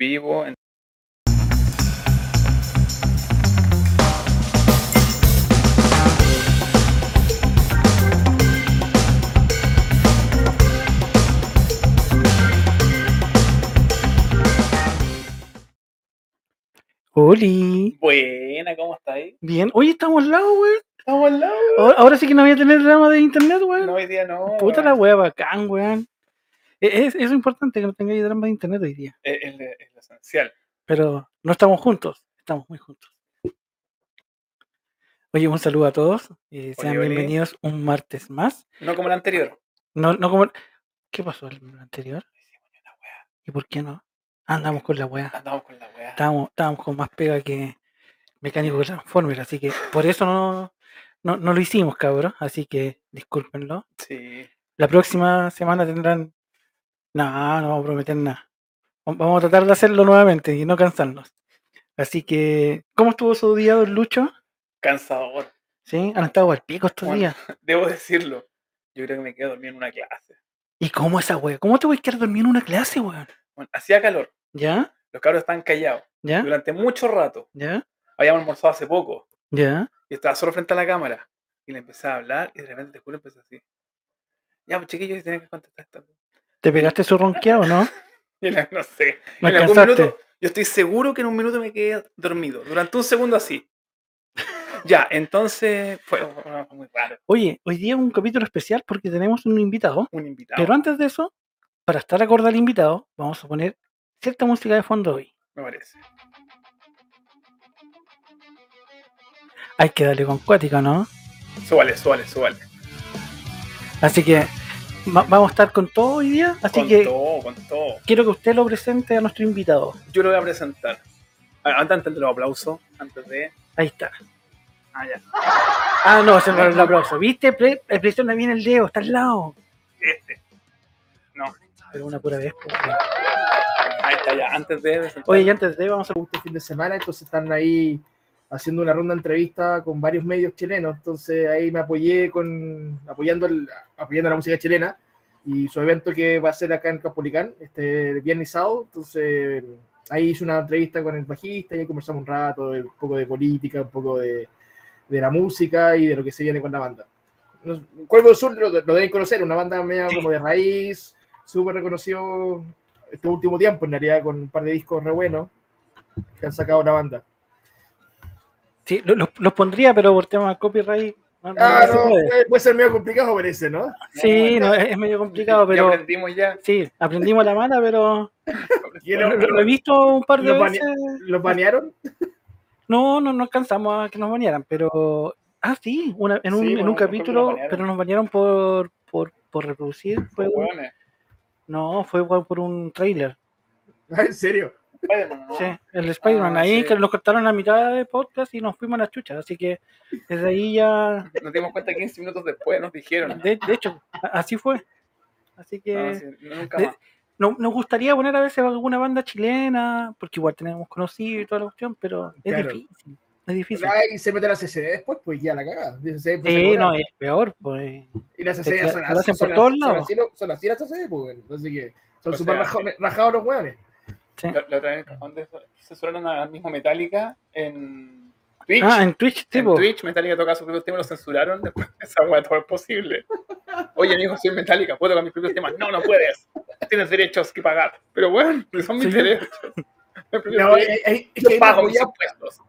vivo. en- Oli. Buena, ¿cómo estáis? Bien. Oye, estamos al lado, weón. Estamos al lado. Ahora, ahora sí que no voy a tener drama de internet, weón. No, hoy día no. Puta la wea bacán, weón. E- Es, es importante que no tengáis drama de internet hoy día. Es, es lo- Pero no estamos juntos. Estamos muy juntos. Oye, un saludo a todos. eh, sean bienvenidos un martes más. No como el anterior. No, no como. ¿Qué pasó el anterior? ¿Y por qué no? Andamos con la wea. Andamos con la weá. Estábamos, estábamos con más pega que mecánico Transformer, así que por eso no, no, no lo hicimos, cabrón. Así que discúlpenlo. Sí. La próxima semana tendrán. No, no vamos a prometer nada. Va- Vamos a tratar de hacerlo nuevamente y no cansarnos. Así que, ¿cómo estuvo su día, don Lucho? Cansador. ¿Sí? Han estado al pico estos Bueno. días. Debo decirlo. Yo creo que me quedé dormido en una clase. ¿Y cómo esa wea? ¿Cómo te voy a quedar dormido en una clase, weón? Bueno, hacía calor. ¿Ya? Los cabros estaban callados. ¿Ya? Durante mucho rato. ¿Ya? Habíamos almorzado hace poco. ¿Ya? Y estaba solo frente a la cámara. Y le empecé a hablar y de repente te juro empecé así. Ya, pues chiquillos, tienen que contestar esta. ¿Te pegaste su ronqueado, no? No, sé. No en algún minuto, yo estoy seguro que en un minuto me quedé dormido. Durante un segundo así. Ya, entonces fue, muy raro. Oye, hoy día es un capítulo especial porque tenemos un invitado. Un invitado. Pero antes de eso, para estar acorde al invitado, vamos a poner cierta música de fondo hoy. Me parece. Hay que darle con cuática, ¿no? Súbale, súbale, súbale. Así que vamos a estar con todo hoy día. Así con que todo, con todo. quiero que usted lo presente a nuestro invitado. Yo lo voy a presentar. Antes, antes de los aplausos, antes de. Ahí está. Ah, ya. Ah, no, no es el aplauso. ¿Viste? Pre presiona bien el dedo, está al lado. Este. No, Pero una pura vez. pues, weón. ahí está ya. Antes de presentar. Oye, y antes de vamos a este fin de semana, entonces están ahí haciendo una ronda de entrevista con varios medios chilenos, entonces ahí me apoyé con apoyando, el, apoyando la música chilena y su evento que va a ser acá en Capolicán, este viernes y sábado, entonces ahí hice una entrevista con el bajista y ahí conversamos un rato, un poco de política, un poco de, de la música y de lo que se viene con la banda. Cuervo del Sur lo, lo deben conocer, una banda media como de raíz, súper reconocido este último tiempo, en realidad con un par de discos re buenos que han sacado la banda. Sí, lo- los, los pondría, pero por tema de copyright. No, Ah, no, puede. puede, ser medio complicado, parece, ¿no? Sí, no, es, es medio complicado, Ya pero aprendimos ya. sí, aprendimos la mala, pero ¿Y lo, lo, lo- lo he visto un par de lo veces. ¿Los banearon? No, no, no alcanzamos a que nos banearan, pero. Ah, sí, una- en, un, Sí, en un nos capítulo, pero nos banearon por, por, por reproducir. Fue un- no, fue por, por un trailer. Ah, ¿En serio? Spider-Man, ¿no? Sí, el de Spider-Man. Ah, ahí sí. que nos cortaron la mitad de podcast y nos fuimos a las chuchas. Así que desde ahí ya. Nos dimos cuenta 15 minutos después, nos dijeron. De, de hecho, así fue. Así que. No, sí, nunca de- más. no- nos gustaría poner a veces alguna banda chilena, porque igual tenemos conocido y toda la cuestión, pero es Claro. difícil. Es difícil. Ahí se mete la CCD después, pues ya la cagada. Sí, cobrar. no, es peor, pues. Y las CCD son, lo así- hacen por son, todos lados. lo- son así las CCD, pues, así que son súper rajados los hueones. Sí. La, la otra vez, ¿dónde censuraron a mismo Metallica en Twitch? Ah, en Twitch, en tipo. Twitch, Metallica toca sus propios temas, lo censuraron. Después, esa weá todo es posible. Oye, amigo, soy Metallica, puedo tocar mis propios temas. No, no puedes. Tienes derechos que pagar. Pero bueno, son mis Sí. derechos. No, es que pago mis hueá- impuestos.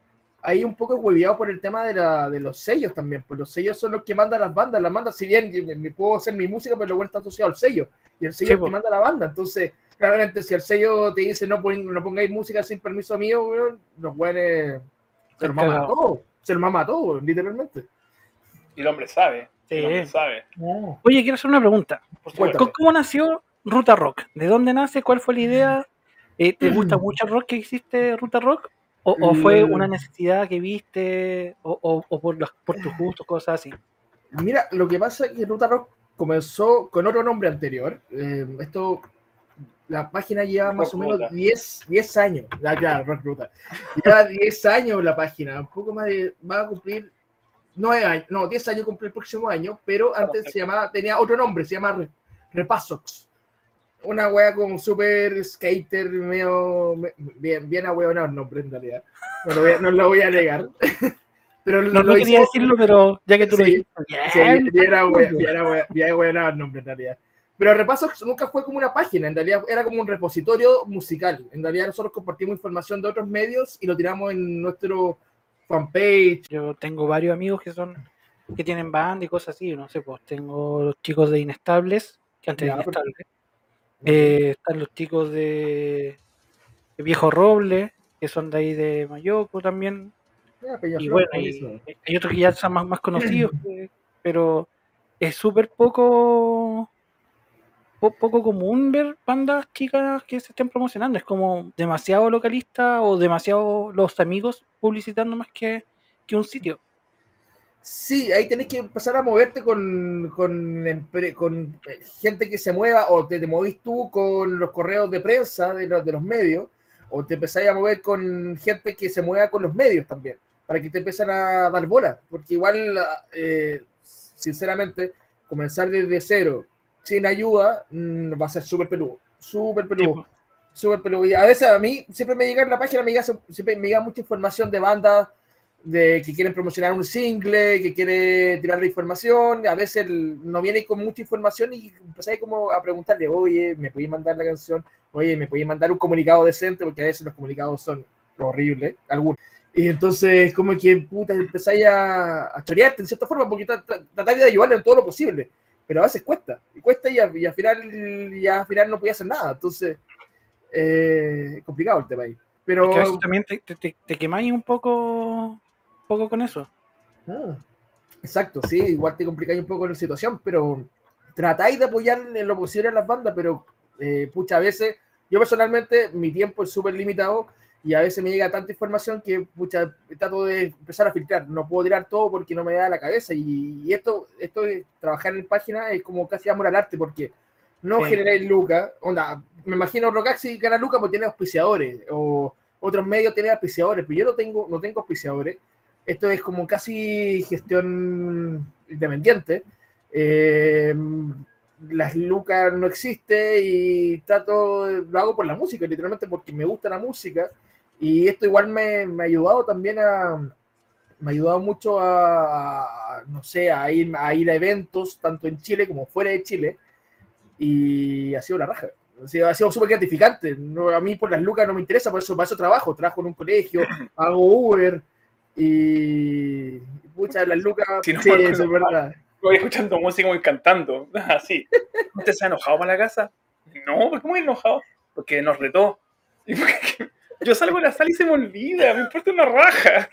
Hay un poco hueveado por el tema de, la, de los sellos también, pues los sellos son los que mandan las bandas, las bandas, si bien me, puedo hacer mi música, pero luego está asociado al sello, y el sello Sí, es el que manda la banda, entonces, claramente, si el sello te dice no, pon- no pongáis música sin permiso mío, weón, los buenos se los mama a todos, se los mama a todos, literalmente. Y el hombre sabe. Sí. El hombre sabe. Oye, quiero hacer una pregunta. ¿Cómo, cómo nació Ruta Rock? ¿De dónde nace? ¿Cuál fue la idea? Eh, ¿Te gusta Mm. mucho el rock que existe Ruta Rock? ¿O, o fue Mm. una necesidad que viste? ¿O, o- o por, los, por tus gustos, cosas así? Mira, lo que pasa es que Ruta Rock comenzó con otro nombre anterior. Eh, esto, la página lleva más o Rock menos Ruta. 10, 10 años. Ah, claro, Rock Ruta. Lleva 10 años la página, un poco más de. Va a cumplir. 9 años, no, 10 años cumple el próximo año, pero antes se llamaba, tenía otro nombre, se llama Re- Repasox. Una wea como super skater, medio, me- bien, bien ahueonado el nombre en realidad. No lo voy a, no lo voy a negar. Pero No, no lo quería decirlo, pero ya que tú lo Sí, dijiste. Sí, bien. ahue- bien el nombre en realidad. Pero Repaso nunca fue como una página, en realidad era como un repositorio musical. En realidad nosotros compartimos información de otros medios y lo tiramos en nuestro fanpage. Yo tengo varios amigos que son que tienen banda y cosas así, no sé, pues tengo los chicos de Inestables, que antes de Ya, pero- Inestables, eh, están los chicos de, de Viejo Roble, que son de ahí de Mayoco también, Ah, y bueno, hay otros que ya son más, más conocidos, que- pero es súper poco po- poco común ver bandas chicas que se estén promocionando, es como demasiado localista o demasiado los amigos publicitando más que, que un sitio. Sí, ahí tenés que empezar a moverte con, con, eh, gente que se mueva, o te, te movís tú con los correos de prensa de los, de los medios, o te empezás a mover con gente que se mueva con los medios también, para que te empiecen a dar bola, porque igual, eh, sinceramente, comenzar desde cero, sin ayuda, mm, va a ser súper peludo, súper peludo. súper peludo. Y a veces a mí siempre me llega en la página, me llega, siempre me llega mucha información de bandas de que quieren promocionar un single, que quiere tirar la información, a veces no viene con mucha información y empezáis como a preguntarle, oye, ¿me podéis mandar la canción? Oye, ¿me podéis mandar un comunicado decente? Porque a veces los comunicados son horribles, algunos. Y entonces, como que puta, empezáis a, a chorearte en cierta forma, porque tra- tra- tratáis de ayudarle en todo lo posible, pero a veces cuesta, y cuesta y, a- y al final, y al final no podía hacer nada, entonces, eh, complicado el tema ahí. Pero, Es que a veces también te, te, te- te quemáis un poco, poco con eso. Ah, exacto, sí, igual te complicáis un poco la situación, pero tratáis de apoyar en lo posible a las bandas, pero eh, pucha, a veces, yo personalmente, mi tiempo es súper limitado y a veces me llega tanta información que pucha, trato de empezar a filtrar, no puedo tirar todo porque no me da la cabeza y, y esto, esto de trabajar en página es como casi amor al arte porque no Sí. generáis lucas, onda, me imagino Rocaxi gana lucas porque tiene auspiciadores o otros medios tienen auspiciadores, pero yo no tengo, no tengo auspiciadores esto es como casi gestión independiente. Eh, las lucas no existe y trato, lo hago por la música, literalmente porque me gusta la música. Y esto igual me, me ha ayudado también a, me ha ayudado mucho a, a, no sé, a ir, a ir a eventos, tanto en Chile como fuera de Chile. Y ha sido la raja. Ha sido, ha sido súper gratificante. No, a mí por las lucas no me interesa, por eso, para eso trabajo. Trabajo en un colegio, hago Uber, y pucha, las lucas, Si no, sí, eso es verdad. Voy escuchando música y cantando. Así. ¿Usted se ha enojado para la casa? No, ¿por qué muy enojado? Porque nos retó. Y porque Yo salgo de la sala y se me olvida, me importa una raja.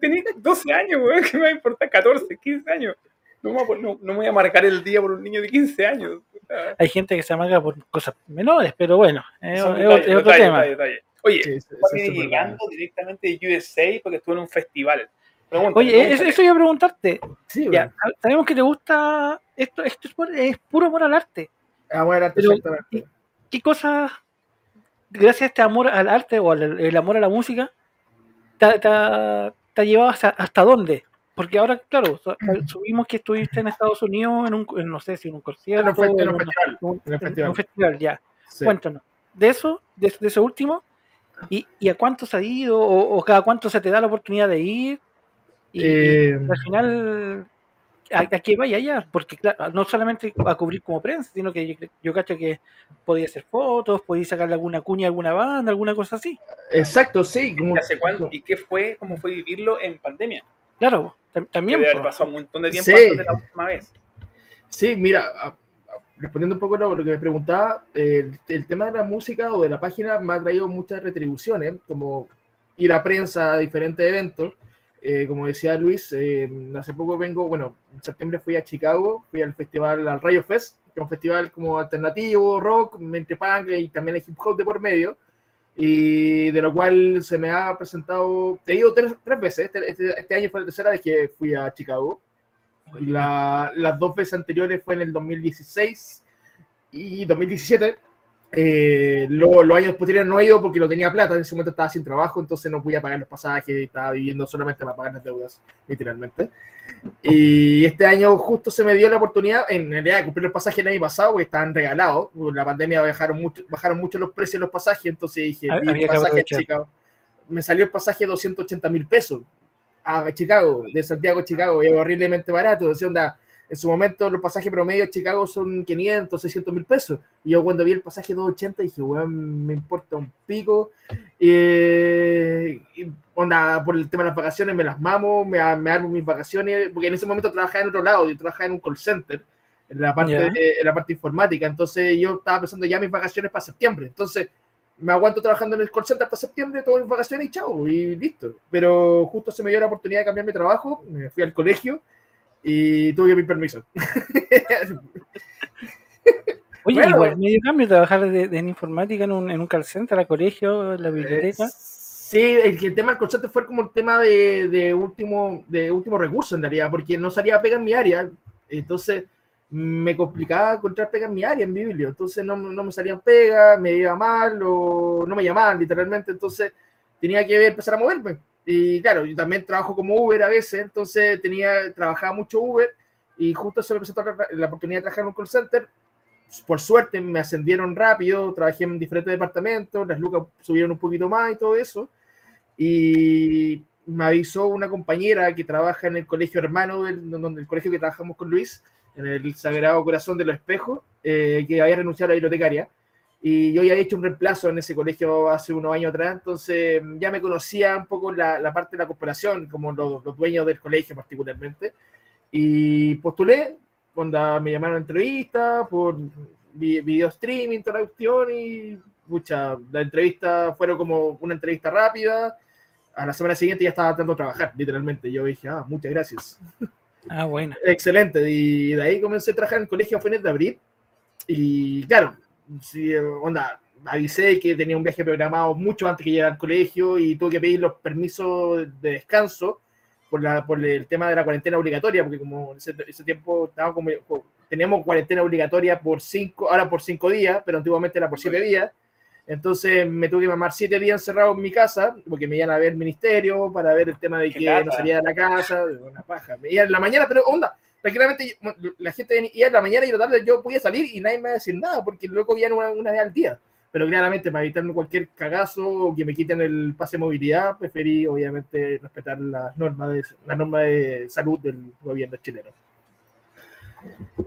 Tenía 12 años, weón, que me va a importar 14, 15 años. No me, voy a- no- no me voy a marcar el día por un niño de 15 años. Hay gente que se amarga por cosas menores, pero bueno, es, otro- es otro detalles, tema. Oye, Sí, eso- eso viene llegando directamente de USA porque estuvo en un festival. Pregunta, Oye, pregunta. eso, eso iba a preguntarte. bueno. Sí, Ya, bueno. sabemos que te gusta. Esto, esto es, puro amor al arte. Ah, bueno, Pero- exactamente. ¿Qué cosas, gracias a este amor al arte o al el amor a la música, te, ha- te ha- te ha llevado hasta, hasta dónde? Porque ahora, claro, su- subimos que estuviste en Estados Unidos en un, en, no sé si en un concierto, En un, festival. un- en un en festival. un festival, ya. Sí. Cuéntanos. De eso, de, de eso último, y, y a cuántos ha ido, o, o cada cuánto se te da la oportunidad de ir, y, y Eh, al final, ¿a, a qué vaya allá? Porque claro, no solamente a cubrir como prensa, sino que yo, yo cacho que podía hacer fotos, podía sacarle alguna cuña a alguna banda, alguna cosa así. exacto, sí. Como, ¿Y hace cuánto? ¿Y qué fue? ¿Cómo fue vivirlo en pandemia? Claro, también. debe haber pasado un montón de tiempo Sí. antes de la última vez. Sí, mira, respondiendo un poco a lo que me preguntaba, el, el tema de la música o de la página me ha traído muchas retribuciones, como ir a prensa a diferentes eventos. Eh, como decía Luis, eh, hace poco vengo, bueno, en septiembre fui a Chicago, fui al festival, al Rayo Fest, que es un festival como alternativo, rock, mente punk y también hay hip hop de por medio, y de lo cual se me ha presentado, te digo tres, tres veces, este, este- este año fue la tercera vez que fui a Chicago, la- las dos veces anteriores fue en el 2016 y 2017. Eh, luego, los años posteriores no he ido porque no tenía plata, en ese momento estaba sin trabajo, entonces no podía pagar los pasajes, estaba viviendo solamente para pagar las deudas, literalmente. Y este año justo se me dio la oportunidad, en realidad, de cumplir los pasajes el año pasado, porque estaban regalados. La pandemia bajaron mucho, bajaron mucho los precios de los pasajes, entonces dije, pasaje a aprovechar. Chicago. Me salió el pasaje de 280 mil pesos a Chicago, de Santiago a Chicago, y es horriblemente barato. Decía, onda, en su momento los pasajes promedio a Chicago son 500, 600 mil pesos. Y yo cuando vi el pasaje 280 dije, weón, me importa un pico. Eh, y, onda, por el tema de las vacaciones me las mamo, me, me armo mis vacaciones, porque en ese momento trabajaba en otro lado, yo trabajaba en un call center, en la parte, Ya. de- en la parte informática. Entonces yo estaba pensando ya mis vacaciones para septiembre. Entonces me aguanto trabajando en el call center hasta septiembre, todas mis vacaciones y chao, y listo. Pero justo se me dio la oportunidad de cambiar mi trabajo, me fui al colegio y tuve pedir permiso. Oye, Bueno. igual medio cambio trabajar de, de- en informática en un, en un call center, al colegio, en la biblioteca. Eh, Sí, el, el tema del call center fue como el tema de, de último, de último recurso en realidad, porque no salía pega en mi área, entonces me complicaba encontrar pega en mi área, en Biblio, entonces no, no me salían pega, me iba mal o no me llamaban literalmente, entonces tenía que empezar a moverme. Y claro, yo también trabajo como Uber a veces, entonces tenía, trabajaba mucho Uber y justo se me presentó la, oportunidad de trabajar en un call center. Por suerte me ascendieron rápido, trabajé en diferentes departamentos, las lucas subieron un poquito más y todo eso. Y me avisó una compañera que trabaja en el colegio hermano, del, donde el colegio que trabajamos con Luis, en el Sagrado Corazón de los Espejos, eh, que había renunciado a la bibliotecaria. Y yo ya había hecho un reemplazo en ese colegio hace unos años atrás, entonces ya me conocía un poco la, la parte de la corporación, como los, los dueños del colegio particularmente. Y postulé, cuando me llamaron a entrevista, por vi- video streaming, toda la cuestión, y mucha, la entrevista fueron como una entrevista rápida. A la semana siguiente ya estaba tratando de trabajar, literalmente. Yo dije, ah, muchas gracias. Ah, bueno. Excelente. Y de ahí comencé a trabajar en el colegio a fines de abril. Y claro, sí, onda, avisé que tenía un viaje programado mucho antes que llegara al colegio y tuve que pedir los permisos de descanso por, la, por el tema de la cuarentena obligatoria, porque como ese, ese tiempo estaba como, teníamos cuarentena obligatoria por cinco, ahora por cinco días, pero antiguamente era por siete días. Entonces me tuve que mamar siete días encerrado en mi casa, porque me iban a ver el ministerio para ver el tema de Qué que lata. no salía de la casa, una paja. Me iban en la mañana, pero onda, tranquilamente la gente iba en la mañana y en la tarde yo podía salir y nadie me iba a decir nada, porque loco iban una, una vez al día. Pero claramente para evitarme cualquier cagazo o que me quiten el pase de movilidad, preferí obviamente respetar las normas de, la norma de salud del gobierno chileno.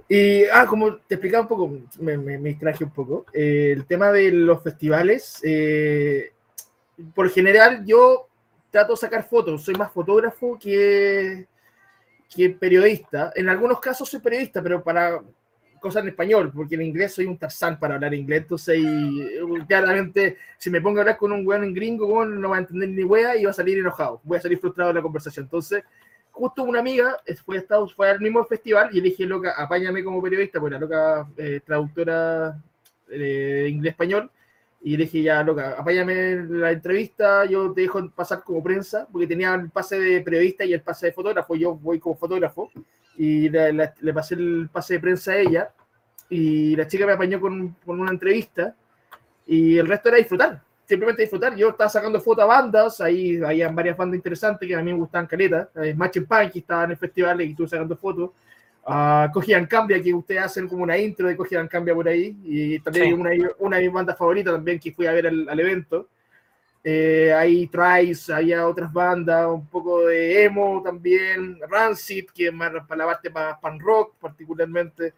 Y, ah, como te explicaba un poco, me, me, me un poco, eh, el tema de los festivales, eh, por general yo trato de sacar fotos, soy más fotógrafo que, que periodista. En algunos casos soy periodista, pero para cosas en español, porque en inglés soy un tarzán para hablar inglés, entonces y, claramente si me pongo a hablar con un weón en gringo, no va a entender ni wea y va a salir enojado, voy a salir frustrado de la conversación. Entonces, justo una amiga eh, fue, a Estados, fue al mismo festival y le dije, loca, apáñame como periodista, porque la loca eh, traductora de inglés-español, y le dije, ya, loca, apáñame la entrevista, yo te dejo pasar como prensa, porque tenía el pase de periodista y el pase de fotógrafo, yo voy como fotógrafo, y le pasé el pase de prensa a ella, y la chica me apañó con una entrevista, y el resto era disfrutar, simplemente disfrutar. Yo estaba sacando fotos a bandas, ahí había varias bandas interesantes que a mí me gustaban caleta, eh, Match Punk que estaba en el festival y estuve sacando fotos, a Cogian Cambia, que ustedes hacen como una intro de Cogian Cambia por ahí, y también Sí. una, una de mis bandas favoritas también que fui a ver al, al evento. Eh, hay Trice, había otras bandas, un poco de emo también, Rancid, que es más para la parte más pan rock particularmente,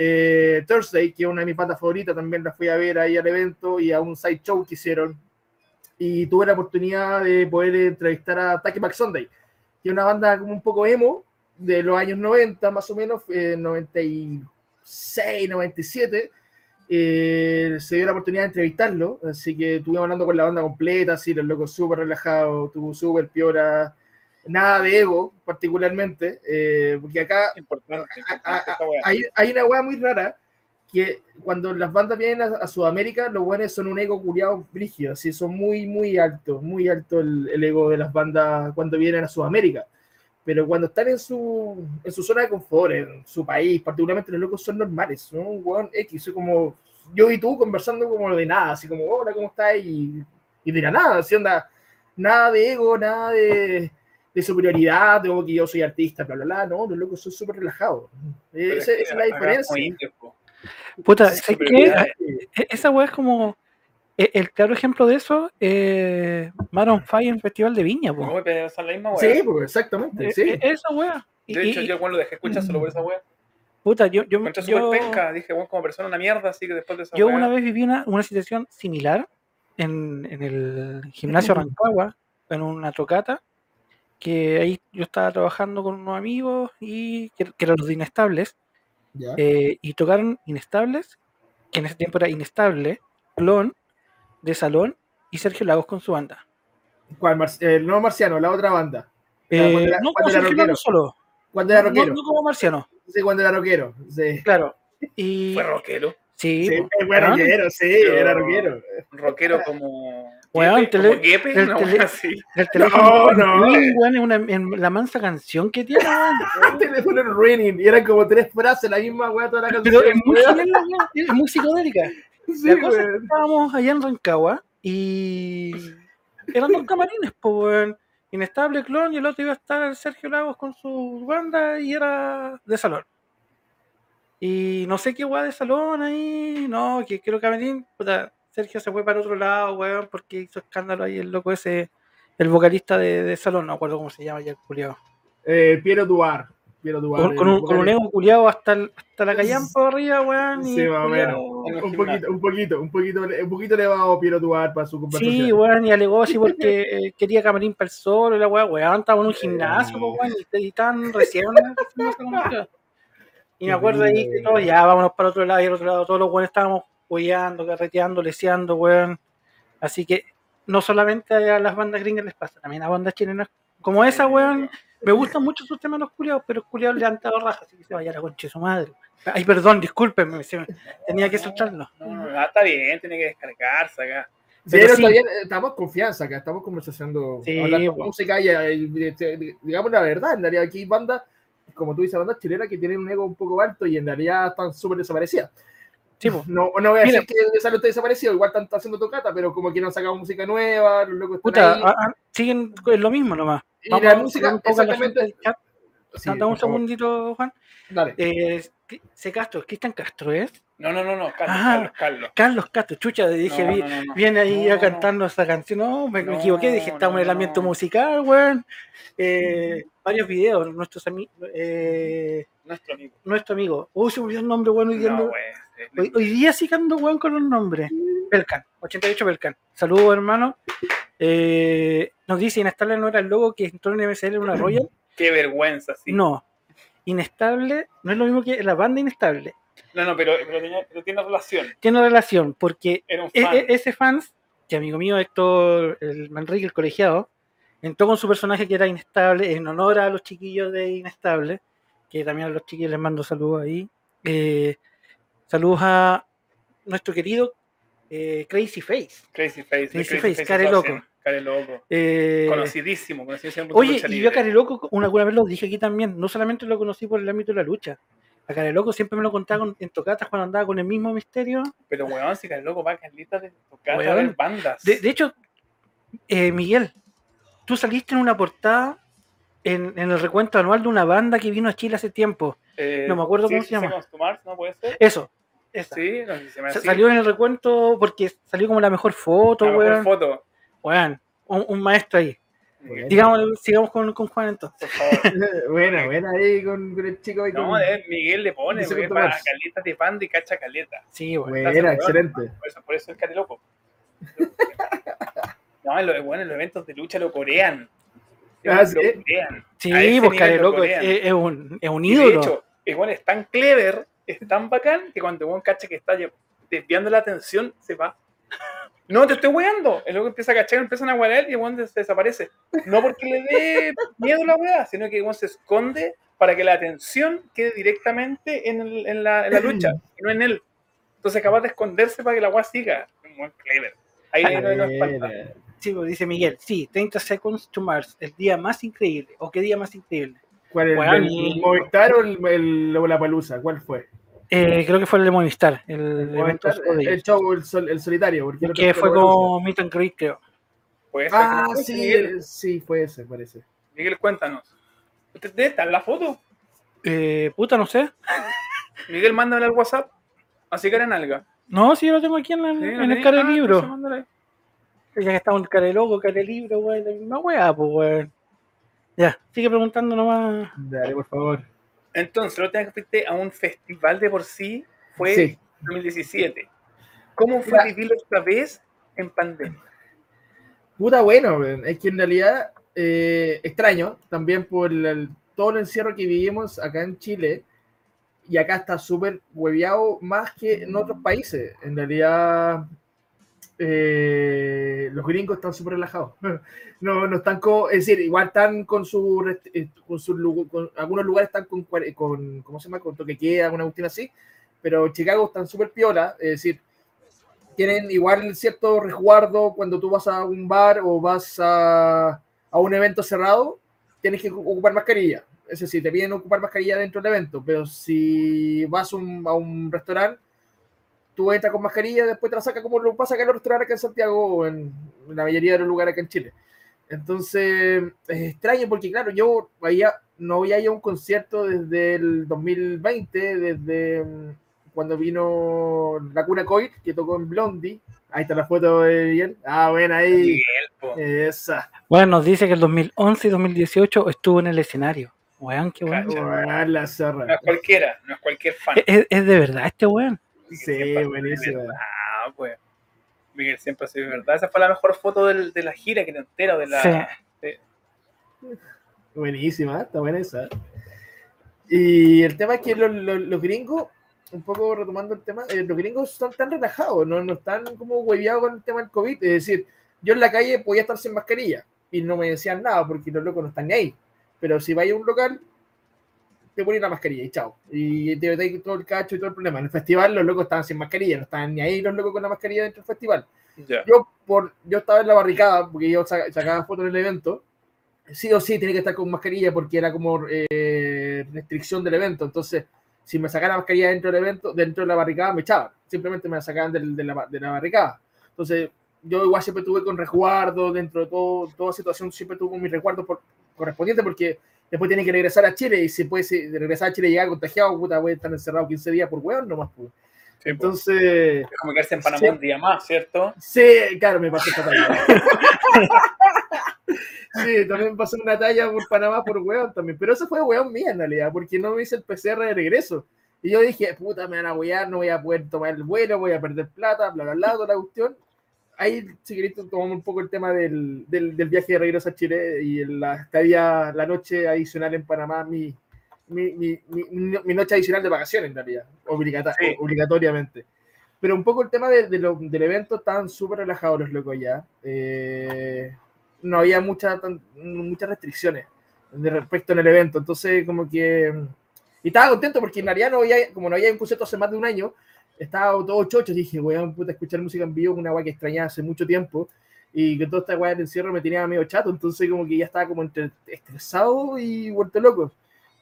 eh, Thursday, que es una de mis bandas favoritas, también la fui a ver ahí al evento y a un side show que hicieron. Y tuve la oportunidad de poder entrevistar a Take Back Sunday, que es una banda como un poco emo, de los años 90 más o menos, eh, 96, 97 eh, se dio la oportunidad de entrevistarlo, así que estuvimos hablando con la banda completa, así, los locos súper relajados, tuvo súper piora, nada de ego particularmente, eh, porque acá Importante, importante hay, hay una weá muy rara, que cuando las bandas vienen a, a Sudamérica, los buenos son un ego culiado brígido, así, son muy, muy altos, muy alto el, el ego de las bandas cuando vienen a Sudamérica. Pero cuando están en su, en su zona de confort, en su país, particularmente los locos son normales, son un weón X, son como, yo y tú conversando como de nada, así como, hola, ¿cómo estás? Y, y de la nada, así onda, nada de ego, nada de, de superioridad, de oh, que yo soy artista, bla, bla, bla. No, los locos son súper relajados. Pero Esa, que esa es la diferencia. como po. Puta, Sí, ¿sabes pero qué? ya- E- Esa weá es como. e- El claro ejemplo de eso es Maroon 5 en el Festival de Viña, po. No, pero esa es la misma wea. Sí, pues exactamente, sí. e- Esa weá. Y- De hecho, y- yo cuando lo dejé escuchar solo por esa wea. puta, yo, yo, Encontré yo, penca. Dije, bueno, como persona una mierda, así que después de esa yo wea- una vez viví una, una situación similar en, en el gimnasio Rancagua, en una trocata, que ahí yo estaba trabajando con unos amigos y que, que eran los de Inestables, Ya. eh, y tocaron Inestables, que en ese tiempo era Inestable, Clon, de Salón y Sergio Lagos con su banda. ¿Cuál? Mar- el no marciano, la otra banda. Eh, cuando era- no cuando como era Sergio rockero. Lagos solo, Cuando era no, rockero. no como Marciano, Sí, cuando era rockero. Sí. claro. Y, Fue rockero. sí, Sí, fue rockero, sí, era rockero. Rockero como. Weón, Kepe, tele- el una tele- el teléfono no. Weón, es una, en la mansa canción que tiene, weón. Teléfono y eran como tres frases, la misma weá, toda la canción. Pero es muy es muy psicodélica. Sí, La cosa es que weón. estábamos allá en Rancagua y eran dos camarines, pues, weón. Inestable Clon y el otro iba a estar Sergio Lagos con su banda y era de salón. Y no sé qué weá de salón ahí, no, que quiero camarín, puta, Sergio se fue para otro lado, weón, porque hizo escándalo ahí el loco ese, el vocalista de, de salón, no me acuerdo cómo se llama ya el culiao. Eh, Piero Duar. Piero Duar. Con, un, con un ego culiado hasta, el- hasta la callampa arriba, weón. y Sí, más o menos. Un poquito, un poquito, un poquito, un poquito elevado Piero Duar para su conversación. Sí, weón, y alegó así porque eh, quería camarín para el sol y la weá, weón, estaba en un gimnasio, weón, y, y tan recién. Y me acuerdo ahí que todos, ya, vámonos para otro lado, y al otro lado todos los weones estábamos hueando, carreteando, leseando, weón. Así que no solamente a las bandas gringas les pasa, también a bandas chilenas como esa, weón. Me gustan mucho sus temas los culiados, pero el culiado le han dado raja, así que se vaya a la concha de su madre. Ay, perdón, discúlpenme, tenía que soltarlo. No, no, está bien, tiene que descargarse acá. Pero pero sí. está bien, eh, estamos confianza acá, estamos conversando, Sí, hablando música y, eh, y- digamos la verdad, en realidad aquí hay bandas, como tú dices, bandas chilenas que tienen un ego un poco alto y en realidad están súper desaparecidas. Sí, pues. No, no voy a Mira. decir que el Salón está desaparecido, igual están, están haciendo tocata, pero como que no han sacado música nueva, los locos están Puta, ahí. ah, ah, siguen con lo mismo nomás. y Vamos la música, un poco a la exactamente. chat. Sí, un segundito, Juan. Dale. Eh, C. Castro, Cristian Castro, ¿es? No, no, no, no, Carlos, Ah. Carlos, Carlos. Carlos Castro, chucha, dije, No, vi- no, no, no. viene ahí No, a no, cantando esa canción. No, me, equivoqué, dije, estamos en el ambiente no. musical, weón. Eh, varios videos, nuestros amigos, eh, Nuestro amigo. nuestro amigo. Uy, se me olvidó el nombre, weón. Hoy, día No. Hoy, hoy día sí que ando, weón, con los nombres. Pelcan, 88 Pelcan. Saludos, hermano. Eh, nos dice, Inestable no era el logo que entró en MSL en una Royal. Qué vergüenza, sí. No. Inestable no es lo mismo que la banda Inestable. No, no, pero, pero, tenía- pero tiene relación. Tiene relación porque e- e- ese fans, que amigo mío Héctor el Manrique, el colegiado, entró con su personaje que era Inestable en honor a los chiquillos de Inestable, que también a los chiquillos les mando saludos ahí. Eh, saludos a nuestro querido eh, Crazy Face. Crazy Face. Crazy Face, Care. Loco. Care Loco. Eh, Conocidísimo, conocidísimo. Oye, y yo a Care Loco, una, alguna vez lo dije aquí también, no solamente lo conocí por el ámbito de la lucha. A Care Loco siempre me lo contaba con- en tocatas cuando andaba con el mismo misterio. Pero, weón, si Care Loco va a Carlitas de tocar Weón. bandas. De, de hecho, eh, Miguel, tú saliste en una portada en, en el recuento anual de una banda que vino a Chile hace tiempo. Eh, no me acuerdo cómo se llama. Mars, ¿no puede ser? Eso, esa. Sí, no sé si se llama Sa- así. Salió en el recuento porque salió como la mejor foto, La mejor weón. foto. Weón, un, un maestro ahí. Bueno. Digamos, sigamos con, con Juan entonces. Por favor. buena, buena ahí con, con el chico. Ahí No, con... de Miguel le pone, para. Carlitas de banda y cacha caleta. Sí. Buena, Gracias, excelente. Por eso, por eso el Care Loco. No, en los, bueno, en los eventos de lucha lo corean. Ah, lo ¿sí? corean. Pues lo Loco es, corean. es un, es un Y de ídolo. hecho, igual es tan clever, es tan bacán, que cuando un cacha que está desviando la atención, se va. No, te estoy weando. El loco empieza a cachar, empiezan a wear y el weón se desaparece. No porque le dé miedo la weá, sino que el se esconde para que la atención quede directamente en, el- en la, en la lucha, y no en él. Entonces es capaz de esconderse para que la weá siga. Un buen clever. Ahí no, no. Buena. Sí, dice Miguel, sí, 30 Seconds to Mars, el día más increíble. ¿O qué día más increíble? ¿Cuál es el, y- el Movistar o el, el, la Palusa? ¿Cuál fue? Eh, creo que fue el de Movistar, el, El, evento Movistar, de el show, el, sol- el solitario. Porque el que fue con Meet and Greet, creo. Puede ser. Ah, sí, sí, fue ese, parece. Miguel, cuéntanos. ¿Usted estar en la foto? Eh, puta, no sé. Miguel, mándame al WhatsApp. Así que era nalga. No, sí, yo lo tengo aquí en, la- Sí, en ¿lo el cara del libro. Ya que en el cara de loco, cara de libro, weón. la misma weá, pues, weón. Ya, sigue preguntando nomás. Dale, por favor. Entonces, la última que fuiste a un festival de por sí fue Sí. 2017. ¿Cómo fue vivirlo esta vez en pandemia? Puta bueno, es que en realidad eh, extraño también por el- todo el encierro que vivimos acá en Chile y acá está súper hueveado más que en otros países. En realidad eh, los gringos están súper relajados. No, no están con, es decir, igual están con su, eh, con su con- algunos lugares están con, con, ¿cómo se llama? Con toque queda, una cuestión así, pero Chicago están súper piola, es decir, tienen igual cierto resguardo cuando tú vas a un bar o vas a, a un evento cerrado, tienes que ocupar mascarilla. Es decir, te piden ocupar mascarilla dentro del evento, pero si vas un- a un restaurante, tú entras con mascarilla, después te la sacas como lo pasa acá en los restaurantes acá en Santiago o en la mayoría de los lugares acá en Chile. Entonces, es extraño porque, claro, yo había, no había ido a un concierto desde el 2020, desde mm, cuando vino la cuna COVID, que tocó en Blondie. Ahí está la foto de él. Ah, bueno, ahí. Miguel. Esa. Bueno, nos dice que el 2011 y 2018 estuvo en el escenario. Weón, qué weón. Cacha. La No es cualquiera, no es cualquier fan. Es, es de verdad este weón. Sí, buenísimo. Ah, pues. Miguel siempre ha sido de verdad. Esa fue la mejor foto del- de la gira que te entero de la. Sí. Buenísima, está buena esa. Y el tema es que los, los- los gringos, un poco retomando el tema, eh, los gringos están tan relajados, no, no están como hueveados con el tema del COVID. Es decir, yo en la calle podía estar sin mascarilla y no me decían nada porque los locos no están ni ahí. Pero si vais a un local, te ponen la mascarilla y chao. Y te metéis todo el cacho y todo el problema. En el festival los locos estaban sin mascarilla, no estaban ni ahí los locos con la mascarilla dentro del festival Ya. yo por yo estaba en la barricada porque yo sa- sacaba fotos en el evento sí o sí tenía que estar con mascarilla porque era como eh, restricción del evento entonces si me sacaban la mascarilla dentro del evento dentro de la barricada me echaban simplemente me la sacaban del- de, la, de la barricada entonces yo igual siempre tuve con resguardo dentro de todo, toda situación siempre tuve con mi resguardo por- correspondiente porque después tiene que regresar a Chile y si puede si regresar a Chile y llegar contagiado puta voy a estar encerrado 15 días por hueón nomás pues. Sí, pues. entonces Es como quedarse en Panamá Sí. un día más, ¿cierto? Sí, claro, me pasó esta talla. sí, también pasó una talla por Panamá por weón también. Pero eso fue weón mía en realidad, porque no me hice el PCR de regreso. Y yo dije, puta, me van a wear, no voy a poder tomar el vuelo, voy a perder plata, bla, bla, bla, toda la cuestión. Ahí, si queréis, tomamos un poco el tema del, del, del viaje de regreso a Chile y la estadía, la noche adicional en Panamá, mi, mi, mi, mi, noche adicional de vacaciones en realidad, Sí. obligatoriamente. Pero un poco el tema de, de lo- del evento, estaban súper relajados los locos ya. Eh, no había mucha, tan- muchas restricciones de respecto en el evento. Entonces, como que. Y estaba contento porque en realidad no había, como no había un concierto hace más de un año, estaba todo chocho. Dije, weón, puta, escuchar música en vivo, una weá que extrañaba hace mucho tiempo. Y que toda esta weá del encierro me tenía medio chato. Entonces, como que ya estaba como entre estresado y vuelto loco.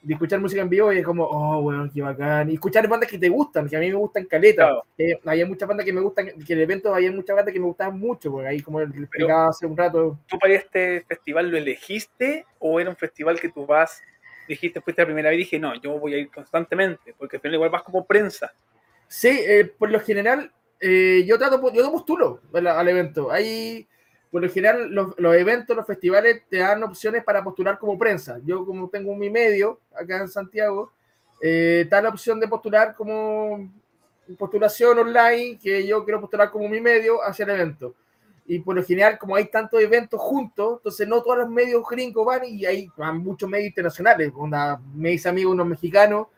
De escuchar música en vivo y es como, oh, weón, qué bacán. Y escuchar bandas que te gustan, que a mí me gustan caleta. Claro. Eh, había muchas bandas que me gustan, que en el evento había muchas bandas que me gustaban mucho, porque ahí, como le explicaba hace un rato, ¿Tú para este festival lo elegiste o era un festival que tú vas, dijiste, fuiste la primera vez y dije, no, yo voy a ir constantemente, porque al final igual vas como prensa. Sí, eh, por lo general, eh, yo trato, yo postulo al, al evento. Hay, por lo general, los, los eventos, los festivales te dan opciones para postular como prensa. Yo, como tengo mi medio acá en Santiago, eh, está la opción de postular como postulación online, que yo quiero postular como mi medio hacia el evento. Y por lo general, como hay tantos eventos juntos, entonces no todos los medios gringos van y hay van muchos medios internacionales. Onda, me hice amigos unos mexicanos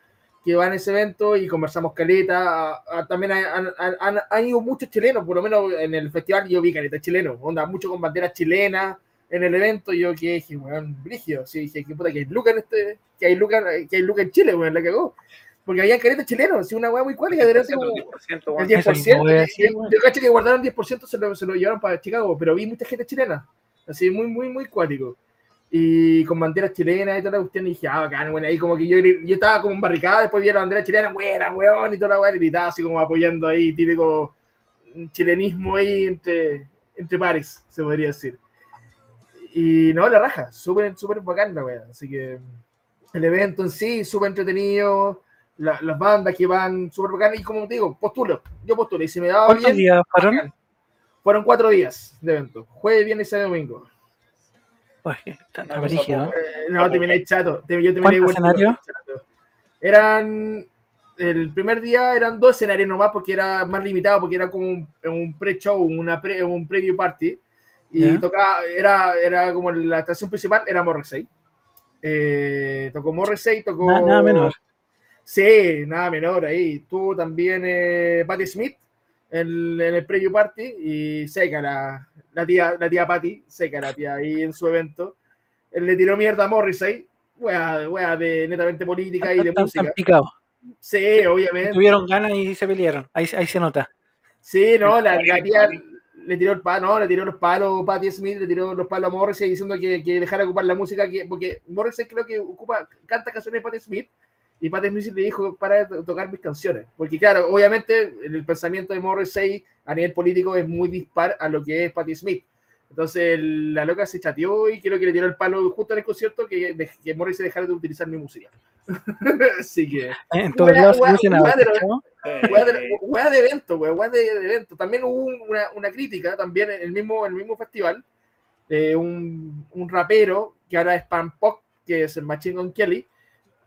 que van a ese evento y conversamos caleta. A- a- también han, han- han- han ido muchos chilenos, por lo menos en el festival yo vi caleta chileno, onda, mucho con banderas chilenas en el evento. Yo que dije, weón, brigio, sí, dije, que puta que hay Luca en este, que hay Luca, que hay Luca en Chile, weón, la cagó. Porque había caretas chilenos, sí, una weá muy cuática, de como- 10%, el weón. 10%. Eso mismo voy a decir, y- weón. yo caché que guardaron 10%, se lo, se lo llevaron para Chicago, pero vi mucha gente chilena. Así, muy, muy, muy cuático. Y con banderas chilenas y toda la cuestión, y dije, ah, bacán, bueno, ahí como que yo, yo estaba como en barricada, después vi la bandera chilena, buena, weón, y toda la weá, y gritaba así como apoyando ahí, típico chilenismo ahí entre, entre pares, se podría decir. Y no, la raja, súper, súper bacán la weá, así que el evento en sí, súper entretenido, la- las bandas que van súper bacán, y como te digo, postulo, yo postulo, y si me daba ¿Cuántos bien, días fueron? fueron cuatro días de evento, jueves, viernes y domingo. Pues, cosa brígido. ¿no? No, terminé chato. Yo terminé ¿Cuántos igual- escenarios? chato. Eran. El primer día eran dos escenarios nomás porque era más limitado, porque era como un, un pre-show, una pre- un preview party. Y Ya. tocaba, era, era como la atracción principal, era Morrissey. Eh, tocó Morrissey, tocó. Nada, nada menor. Sí, nada menor ahí. Tuvo también eh, Patti Smith en, en el preview party y seca la, la tía, la tía Patti, seca la tía ahí en su evento. Él le tiró mierda a Morrissey, wea, wea de netamente política y de Están- música. están picados. Sí, obviamente. Tuvieron ganas y se pelearon. Ahí, ahí se nota. Sí, no, la, la tía le tiró el palo, no, le tiró los palos Patti Smith, le tiró los palos a Morrissey diciendo que, que dejara de ocupar la música, que, porque Morrissey creo que ocupa, canta canciones de Patti Smith, y Patti Smith le dijo para de tocar mis canciones. Porque claro, obviamente el pensamiento de Morrissey a nivel político es muy dispar a lo que es Patti Smith. Entonces la loca se chateó y creo que le tiró el palo justo en el concierto que, de- que Morrissey dejara de utilizar mi música. Así que... En todos Wea- lados se wea- mencionaba, wea de evento, weá de, de evento. También hubo una, una crítica, también en el mismo, en el mismo festival, de un, un rapero que ahora es Pan Pop, que es el Machine Gun Kelly,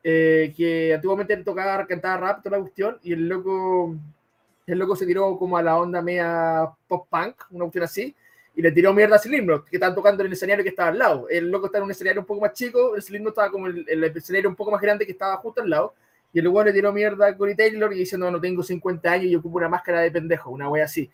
eh, que antiguamente le tocaba cantar rap, toda la cuestión, y el loco, el loco se tiró como a la onda media pop punk, una cuestión así, y le tiró mierda a Slipknot, que estaban tocando en el escenario que estaba al lado. El loco estaba en un escenario un poco más chico, el Slipknot estaba como en el, el escenario un poco más grande que estaba justo al lado, y el weón le tiró mierda a Corey Taylor y diciendo, no, tengo 50 años y ocupo una máscara de pendejo, una wea así.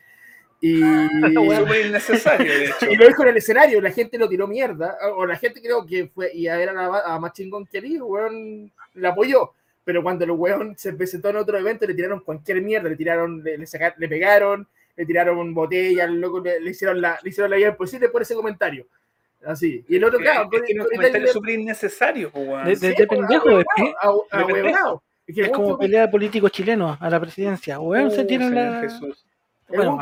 Y, Súper innecesario, de hecho. y lo dijo en el escenario, la gente lo tiró mierda, o la gente creo que fue, y a ver a, a Machine Gun Kelly, el weón la apoyó. Pero cuando el weón se presentó en otro evento, le tiraron cualquier mierda, le tiraron, le, le saca- le pegaron, le tiraron botellas, al loco le, le hicieron la, le hicieron la vida imposible por ese comentario. Así. Y el otro, claro, Es que no Taylor- súper innecesario. De- de pendejo, es que- de. Es que Es como pelea de políticos chilenos a la presidencia. Weón, se Uh, tiran la. Jesús. El Bueno,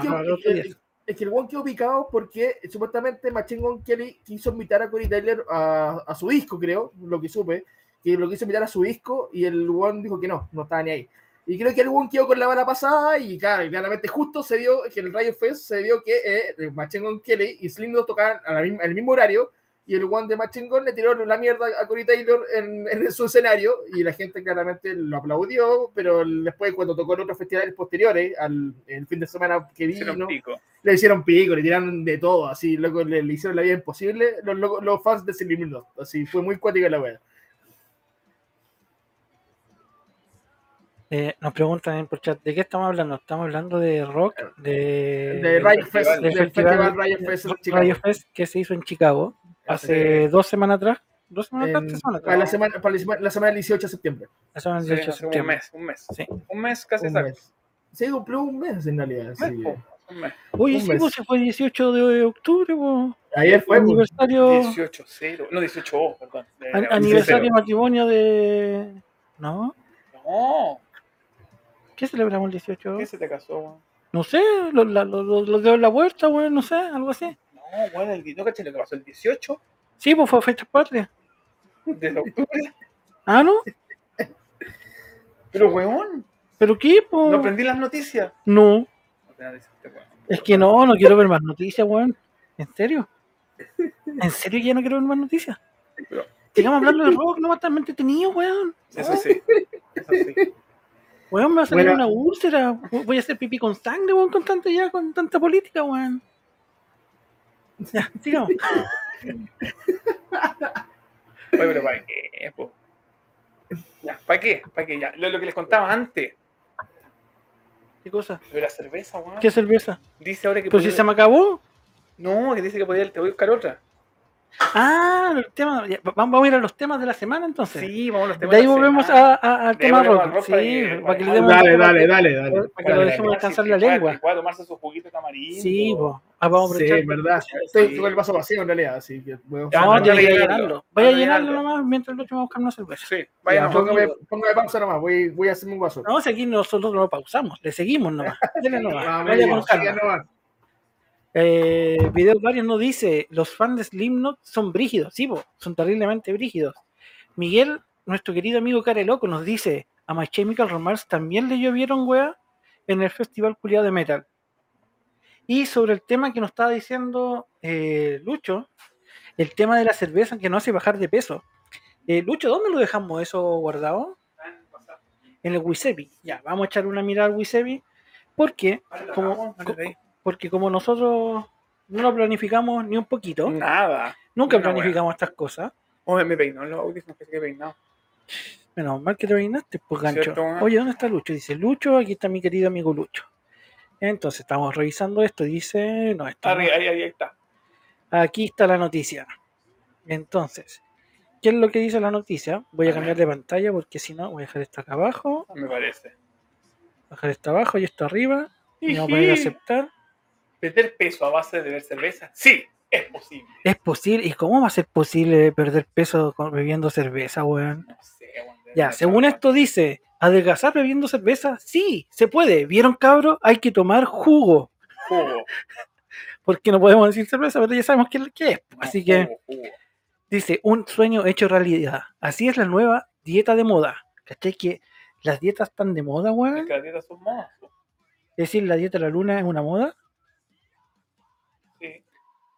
es que el one quedó picado porque supuestamente Machine Gun Kelly quiso invitar a Corey Taylor a, a su disco, creo, lo que supe, que lo quiso invitar a su disco y el one dijo que no, no estaba ni ahí. Y creo que el one quedó con la bala pasada y claro, claramente justo se dio que en el Riot Fest se dio que eh, Machine Gun Kelly y Slim tocaban al mismo horario y el one de Machine Gun le tiró la mierda a Corey Taylor en, en su escenario y la gente claramente lo aplaudió, pero después cuando tocó en otros festivales posteriores, al el fin de semana que Hicieron vino, pico. le hicieron pico, le tiraron de todo, así, loco, le, le hicieron la vida imposible los, locos- los fans de Slipknot, así, fue muy cuática la wea. Eh, nos preguntan por chat, ¿de qué estamos hablando? Estamos hablando de rock, de, De Riot Fest, del festival, festival Riot Fest Fest que se hizo en Chicago hace dos semanas atrás. ¿Dos semanas atrás? En- ¿Tres semanas para, la semana, para la semana- la semana del 18 de septiembre. La semana del Sí, 18 de hace un septiembre. mes, un mes. Sí. Un mes casi exacto. Se cumplió un mes en realidad. Un que- mes, po, un mes. Oye, sí, pues se fue el 18 de octubre. Ayer fue, aniversario, 18, 0. No, 18, oh, perdón. An- aniversario de 0. matrimonio de. ¿No? No, ¿Qué celebramos el 18? ¿qué se te casó, weón? No sé, los lo, lo, en la puerta, weón, no sé, algo así. No, weón, el, ¿no caché lo que pasó el 18 Sí, pues fue fecha patria. de octubre? Ah, ¿no? Pero, weón, ¿Pero qué, pues? no aprendí las noticias. No, es que no, no quiero ver más noticias, weón. ¿En serio? ¿En serio ya no quiero ver más noticias? Pero- Sigamos hablando de rock, no va a estar más entretenido, weón. Eso sí. Eso sí. Weón, me va a salir Bueno. una úlcera. Voy a hacer pipí con sangre, weón, con tanta ya, con tanta política, weón. Sigamos. Oye, pero ¿para qué, po? Ya, ¿para qué? ¿Para qué? Ya, lo, lo que les contaba antes. ¿Qué cosa? De la cerveza, weón. ¿Qué cerveza? Dice ahora que si podía- se me acabó. No, que dice que podía, te voy a buscar otra. Ah, el tema, ya, va- vamos a ir a los temas de la semana entonces. Sí, vamos a los temas de ahí la volvemos semana. a, a- al De ahí tema volvemos rock. rock Sí, para que- para que le para- demos Dale, dale, dale, dale. Para que lo dejemos descansar Sí, la lengua. pueda tomarse su juguito tamarindo. Sí, pues. Ah, vamos a Sí, aprovechar. es verdad. Estoy Sí. con el vaso vacío en realidad, así que bueno, Ya, No, anda tiene que llenarlo. llenarlo. Vaya a llenarlo nomás mientras va a buscar una cerveza. Sí, ya, vaya póngame, póngame pausa nomás, voy, voy a hacerme un vaso. No, si aquí nosotros no lo pausamos, le seguimos nomás. Dele nomás. Ah, Vaya con calma. Eh, Video Varios nos dice, los fans de Slipknot son brígidos, sí, po, son terriblemente brígidos. Miguel, nuestro querido amigo Care Loco, nos dice, a My Chemical Romance también le llovieron, weá, en el Festival Culiado de Metal. Y sobre el tema que nos estaba diciendo eh, Lucho, el tema de la cerveza que no hace bajar de peso. Eh, Lucho, ¿dónde lo dejamos eso guardado? En el Wisebi. Ya, vamos a echar una mirada al Wisebi, porque como, co- porque como nosotros no lo planificamos ni un poquito, Nada. nunca una planificamos estas cosas. Oh, me peinó en los audífonos, que peinado. Menos mal que te peinaste, pues gancho. Cierto. Oye, ¿dónde está Lucho? Dice Lucho, aquí está mi querido amigo Lucho. Entonces estamos revisando esto, dice, no, esto no. Ahí, ahí, ahí está. aquí está la noticia. Entonces, ¿qué es lo que dice la noticia? Voy a cambiar de pantalla porque si no, voy a dejar esto acá abajo, Me parece. bajar esto abajo y esto arriba, y vamos a poner Iji. aceptar. ¿Perder peso a base de beber cerveza? Sí, es posible. Es posible, ¿y cómo va a ser posible perder peso con- bebiendo cerveza, weón? No sé, weón, Ya, según esto dice, ¿adelgazar bebiendo cerveza? Sí, se puede. ¿Vieron, cabro? Hay que tomar jugo. Jugo. Porque no podemos decir cerveza, pero ya sabemos qué, qué es. no, Así que jugo, jugo. dice, un sueño hecho realidad. Así es la nueva dieta de moda. ¿Cachai? Que las dietas están de moda, Es weón. que las dietas son modas. Es decir, la dieta de la luna es una moda.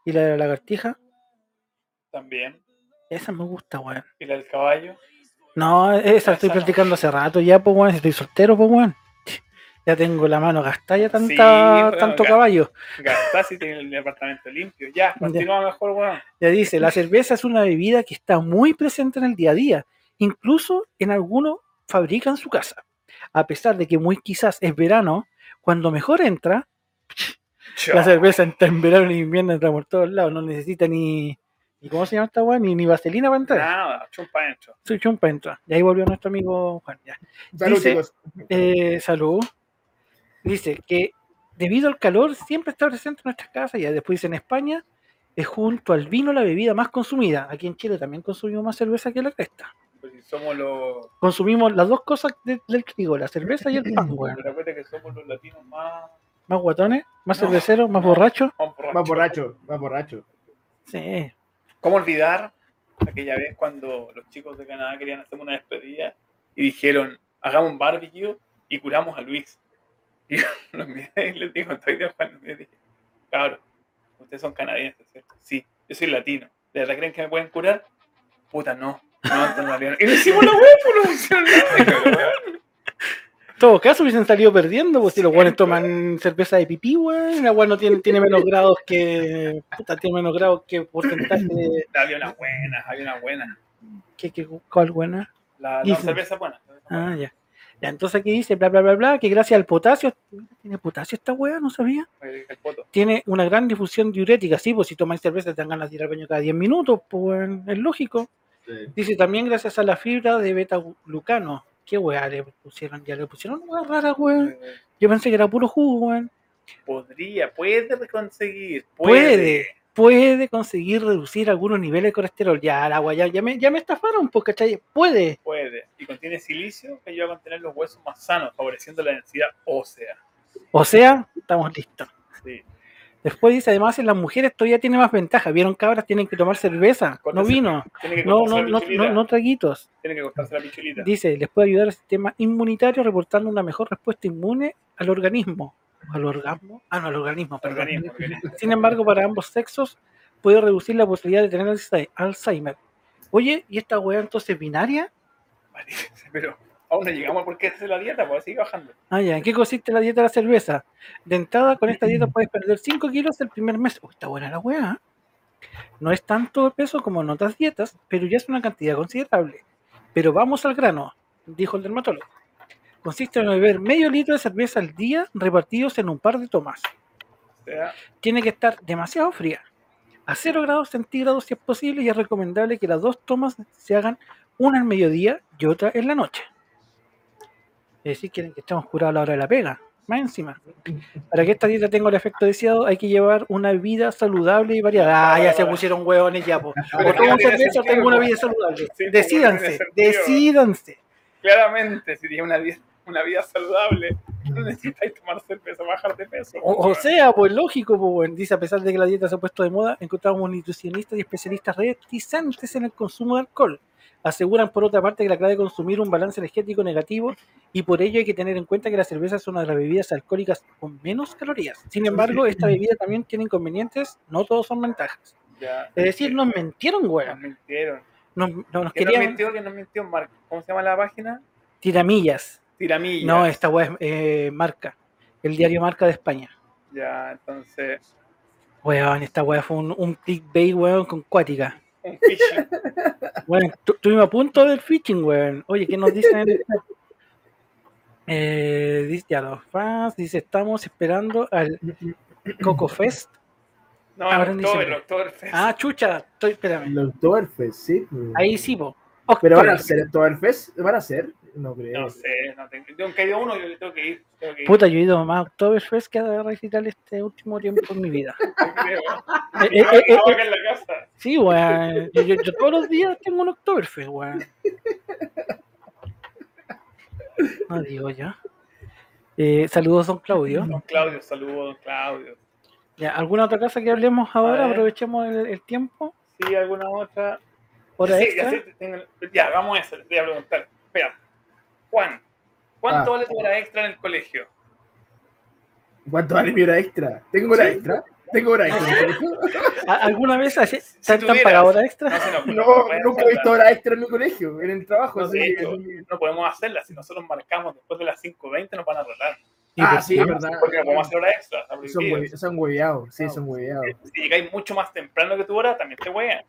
Y la de la lagartija, también. esa me gusta, weón. Y la del caballo. No, esa la estoy no. practicando hace rato ya, pues, weón. Si estoy soltero, pues, weón. Ya tengo la mano gastada, ya tanta, Sí, bueno, tanto caballo. Gastás y tiene el departamento limpio. Ya, continúa mejor, weón. Ya dice, la cerveza es una bebida que está muy presente en el día a día. Incluso en algunos fabrican su casa. A pesar de que muy quizás es verano, cuando mejor entra, la cerveza entra en verano y invierno entra por todos lados. No necesita ni, ni ¿cómo se llama esta weá? Ni, ni vaselina para entrar. Nada, chumpa dentro. Soy chumpa entra. Y ahí volvió nuestro amigo Juan. Ya. Salud, Dice- chicos. Eh, salud. Dice que debido al calor siempre está presente en nuestras casas. Ya después dice en España es junto al vino la bebida más consumida. Aquí en Chile también consumimos más cerveza que la cresta. Pues si somos los. Consumimos las dos cosas de- del trigo, la cerveza y el pan, weón. Acuérdate que somos los latinos más. Más guatones, más No, cerveceros, más no. borrachos. más borrachos. Más borracho, más borracho. Sí. ¿Cómo olvidar aquella vez cuando los chicos de Canadá querían hacer una despedida y dijeron, hagamos un barbecue y curamos a Luis? Y yo los miré y les digo, estoy de Juan, les dije, cabrón, ustedes son canadienses, ¿cierto? Sí, yo soy latino. ¿De verdad creen que me pueden curar? Puta, no. No, entonces no harían- Y no hicimos la pues no hicieron nada, weón. En todo caso hubiesen salido perdiendo, pues si los guanes toman cerveza de pipí, weón. La weón no tiene, tiene menos grados que. Puta, tiene menos grados que porcentaje de. Había una buena, había una buena. que, que, ¿Cuál buena? La, la cerveza buena. cerveza buena. Ah, ya. Ya, entonces aquí dice, bla, bla, bla, bla, que gracias al potasio, tiene potasio esta weá, no sabía. El, el poto. Tiene una gran difusión diurética, sí, pues si tomáis cerveza te dan ganas de ir al baño cada 10 minutos, pues es lógico. Dice también gracias a la fibra de beta-glucano. ¿Qué weá le pusieron? Ya le pusieron una rara, weón. Yo pensé que era puro jugo, weón. Podría, puede conseguir. Puede, puede conseguir reducir algunos niveles de colesterol. Ya, la weá, ya, ya me, ya me estafaron, pues, ¿cachai? Puede. Puede. Y contiene silicio que ayuda a mantener los huesos más sanos, favoreciendo la densidad ósea. O sea, estamos listos. Sí. Después dice, además en las mujeres todavía tiene más ventaja. ¿Vieron cabras? Tienen que tomar cerveza, no vino, no, no, no, no, no traguitos. Tiene que cortarse la pichulita. Dice, les puede ayudar al sistema inmunitario reportando una mejor respuesta inmune al organismo. ¿Al orgasmo? Ah, no, al organismo, perdón. Organismo, organismo. Sin embargo, para ambos sexos puede reducir la posibilidad de tener Alzhei- Alzheimer. Oye, ¿y esta weá entonces binaria? Pero aún no llegamos porque es la dieta, pues sigue bajando. Ah, ya. ¿En qué consiste la dieta de la cerveza? De entrada, con esta dieta puedes perder 5 kilos el primer mes. Uy, está buena la weá. No es tanto peso como en otras dietas, pero ya es una cantidad considerable. Pero vamos al grano, dijo el dermatólogo. Consiste en beber medio litro de cerveza al día repartidos en un par de tomas. O sea, Tiene que estar demasiado fría. a 0 grados centígrados si es posible y es recomendable que las dos tomas se hagan una al mediodía y otra en la noche. Es decir, quieren que estemos curados a la hora de la pega. Más encima. Para que esta dieta tenga el efecto deseado, hay que llevar una vida saludable y variada. Ah, ya se pusieron huevones ya, po. O tiene cerveza o tengo una vida saludable. Decídanse, tiene decídanse. Claramente, si tienes una vida, una vida saludable, no necesitáis tomar cerveza, bajar de peso. O, o sea, pues lógico, pues, dice, a pesar de que la dieta se ha puesto de moda, encontramos nutricionistas y especialistas reticentes en el consumo de alcohol. Aseguran, por otra parte, que la clave de consumir un balance energético negativo y por ello hay que tener en cuenta que la cerveza es una de las bebidas alcohólicas con menos calorías. Sin embargo, esta bebida también tiene inconvenientes, no todos son ventajas. Ya. Es decir, nos mentieron, Nos weón. mintieron. Nos, no, nos ¿Qué nos querían mintió? ¿Qué nos mintió? Mar- ¿Cómo se llama la página? tiramillas. Tiramilla. No, esta weá es eh, Marca, el diario Marca de España. Ya, entonces, Weón, esta weá fue un, un clickbait, weón, con cuática. Un phishing. Bueno, tu- estuvimos a punto del phishing, weón. Oye, ¿qué nos dicen en el chat? Eh, dice, ya los fans, dice, estamos esperando al Coco Fest. No, el diciembre. el Oktoberfest. Ah, chucha, estoy, espérame. El Oktoberfest, sí. pues. Ahí sí, po. Pero van a October. hacer Oktoberfest, van a hacer, no creo. No sé, no tengo. Yo nunca he ido a uno, yo tengo que ir. Tengo que ir. Puta, yo he ido más a Oktoberfest que a recital este último tiempo en mi vida. Yo creo. Eh, eh, eh, eh, Ahora acá en la casa. sí, weón. Yo, yo- yo todos los días tengo un Oktoberfest, weón. No digo yo. Eh, saludos, don Claudio. Don Claudio, saludos, don Claudio. Ya, ¿Alguna otra cosa que hablemos ahora? Aprovechemos el, el tiempo. Sí, alguna otra. Hora Sí, extra. ya, sé, tengo- ya, vamos a eso, voy a preguntar. Espera, Juan, ¿cuánto Ah. vale tu hora extra en el colegio? ¿Cuánto vale mi hora extra? ¿Tengo hora Sí. extra? ¿Tengo hora extra? ¿A- ¿Alguna vez así- Si te han pagado hora extra? No, nunca he visto hora extra en mi colegio, en el trabajo. No, de podemos hacerla. Si nosotros marcamos después de las 5.20 nos van a arreglar. ¿Y Ah, sí, es verdad. Porque no podemos hacer hora extra. Son, prohibido. hue- son hueveados, sí, son hueveados. Si llegáis mucho más temprano que tu hora, también te huean.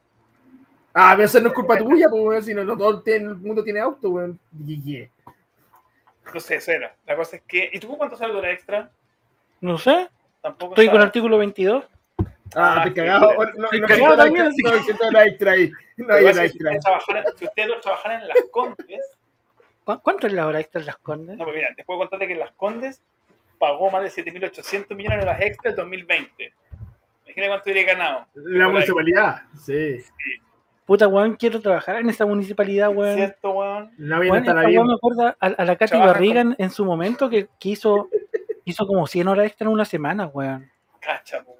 Ah, pero eso no es culpa tuya, pues, si no, no todo el mundo tiene auto, weón. Ye, ye. No sé, eso era. La cosa es que. ¿Y tú cuánto sale de hora extra? No sé. Tampoco Estoy con el artículo 22. Ah, Ah, te sí, cagado. sí. No, no, no, cagado no, no, también, no, no, no, no hay extra ahí. No hay extra. Si ustedes ustedes trabajaran en las Condes, ¿Cu- ¿Cuánto es la hora extra en las condes? no, porque mira, te puedo contarte que en las Condes pagó más de 7.800 millones de horas extra en 2020. Imagina cuánto hubiera ganado. La municipalidad, sí. Puta, weón, quiero trabajar en esa municipalidad, weón. ¿Cierto, weón? No viene Weón, esta weón me acuerda a, a la Katy Trabaja Barriga en, en su momento que, que hizo, hizo como 100 horas extra en una semana, weón. Cacha, weón.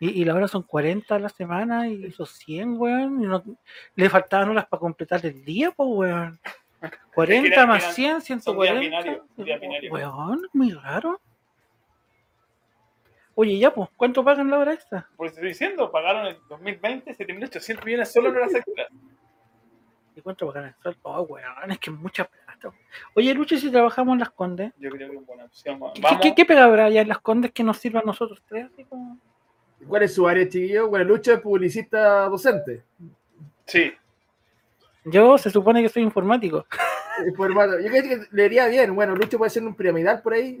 Y, y las horas son 40 a la semana y hizo 100, weón. Y no- le faltaban horas para completar el día, pues, weón. 40 eran- más eran- 100, son días 140. binarios, días binarios. Weón, muy raro. Oye, ya, pues, ¿cuánto pagan la hora extra? Por eso estoy diciendo, pagaron en 2020 7.800 millones solo en horas extras. ¿Y cuánto pagan el sueldo? Oh, weón, es que es mucha plata. Oye, Lucho, ¿y si trabajamos en las condes. Yo creo que es buena opción. ¿Qué, qué, qué pega habrá allá en las condes que nos sirva a nosotros tres? Así como- ¿Cuál es su área, chiquillo? Bueno, Lucho es publicista docente. Sí. Yo se supone que soy informático. Hermano, yo creo que le iría bien. Bueno, Lucho puede ser un piramidal por ahí.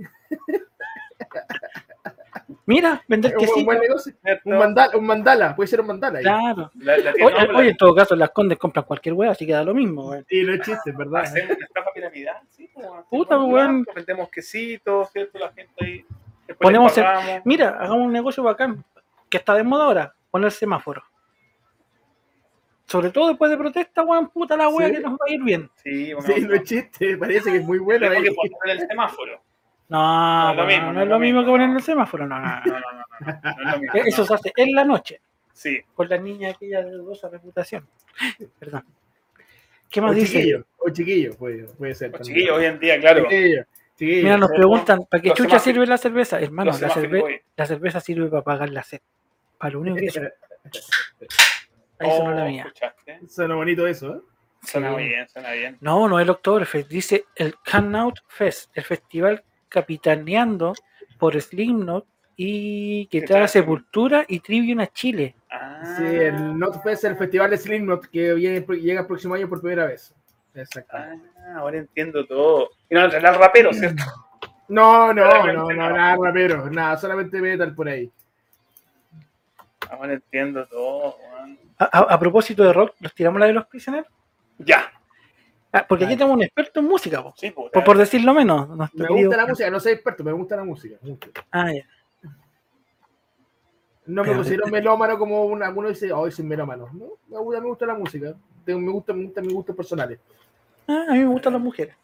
Mira, vender Un, un quesito. buen negocio. ¿cierto? Un mandala, un mandala, puede ser un mandala. ahí. Claro. La, la Oye, tienda oye, en todo caso, las condes compran cualquier wea, así que da lo mismo, weón. Y no es chiste, ¿verdad? Hacer una estafa piramidal, sí, pues. Puta, Hacemos weón. blanco, Vendemos quesitos, ¿cierto? La gente ahí. después Ponemos el-. Mira, hagamos un negocio bacán, que está de moda ahora, poner semáforos. Sobre todo después de protesta, weón, puta la Sí. que nos va a ir bien. Sí, bueno, Sí, no es chiste, parece que es muy bueno. Tenemos que poner el semáforo. No, No es lo mismo, no es lo mismo que poner el semáforo, no, no, no. Eso se hace en la noche, Sí. con la niña aquella de dudosa reputación. Perdón. ¿Qué O más dice? chiquillo, o chiquillo, puede, puede ser. Los también. chiquillos hoy en día, claro. Chiquillo, chiquillo. Mira, nos preguntan, ¿para qué chucha sirve la cerveza? Hermano, la, cerve- la cerveza sirve para pagar la sed. Para lo único que sirve. Ahí sonó la Oh, mía. ¿escuchaste? Suena bonito eso, ¿eh? Suena Sí. bien, suena bien. No, no es el Oktoberfest, dice el Cannout Fest, el festival capitaneando por Slipknot y que trae Sepultura y Trivium a Chile. Ah, Sí, el NotFest, el festival de Slipknot que viene, llega el próximo año por primera vez. Exacto. ah, ahora entiendo todo. Y no entrenar al rapero, ¿cierto? No, no, no, no, no. nada, rapero, nada, solamente metal por ahí. Ahora entiendo todo, weón. A, a- a propósito de rock, ¿los tiramos la de los prisioneros? Ya. Ah, porque aquí tenemos un experto en música, po. Sí, puta. por, por decirlo menos. Me querido- gusta la música, no soy experto, me gusta la música. mucho. Ah, ya. No me considero melómano como un- alguno dice, hoy soy melómano. No, me gusta, me gusta la música. Tengo- me gustan me gustan mis gustos personales. Ah, a mí me gustan las mujeres.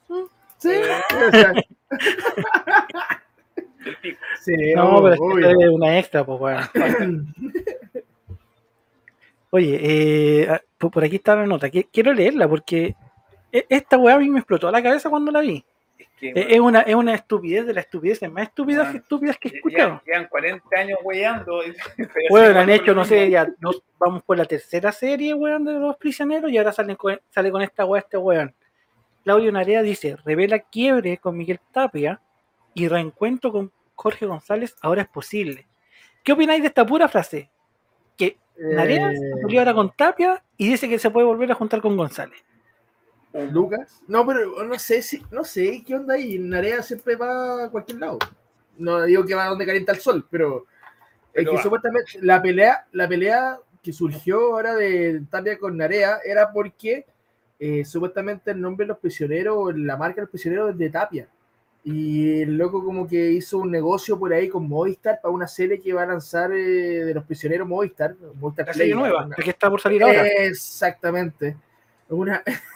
Sí, Eh. sí, No, pero es que una extra, pues, weón. Oye, eh, ah, por aquí está la nota. que- Quiero leerla porque esta weá a mí me explotó la cabeza cuando la vi. Es que, Eh, Es una, es una estupidez de las estupideces más estúpidas Ah. que estúpidas que he escuchado. Llevan 40 años weyando. Bueno, han hecho, no sé, ya nos vamos por la tercera serie, weón, de los prisioneros y ahora salen con- sale con esta weá este weón. Claudio Narea dice, revela quiebre con Miguel Tapia y reencuentro con Jorge González ahora es posible. ¿Qué opináis de esta pura frase? Que Narea Eh, se peleó ahora con Tapia y dice que se puede volver a juntar con González. Lucas. No, pero no sé si, no sé qué onda ahí. Narea siempre va a cualquier lado. No digo que va a donde calienta el sol, pero, es que va. supuestamente la pelea, la pelea que surgió ahora de Tapia con Narea era porque eh, supuestamente el nombre de los prisioneros, la marca de los prisioneros es de Tapia. Y el loco como que hizo un negocio por ahí con Movistar para una serie que va a lanzar eh, de los prisioneros Movistar. Movistar La serie nueva, que está por salir ahora. Exactamente. Una...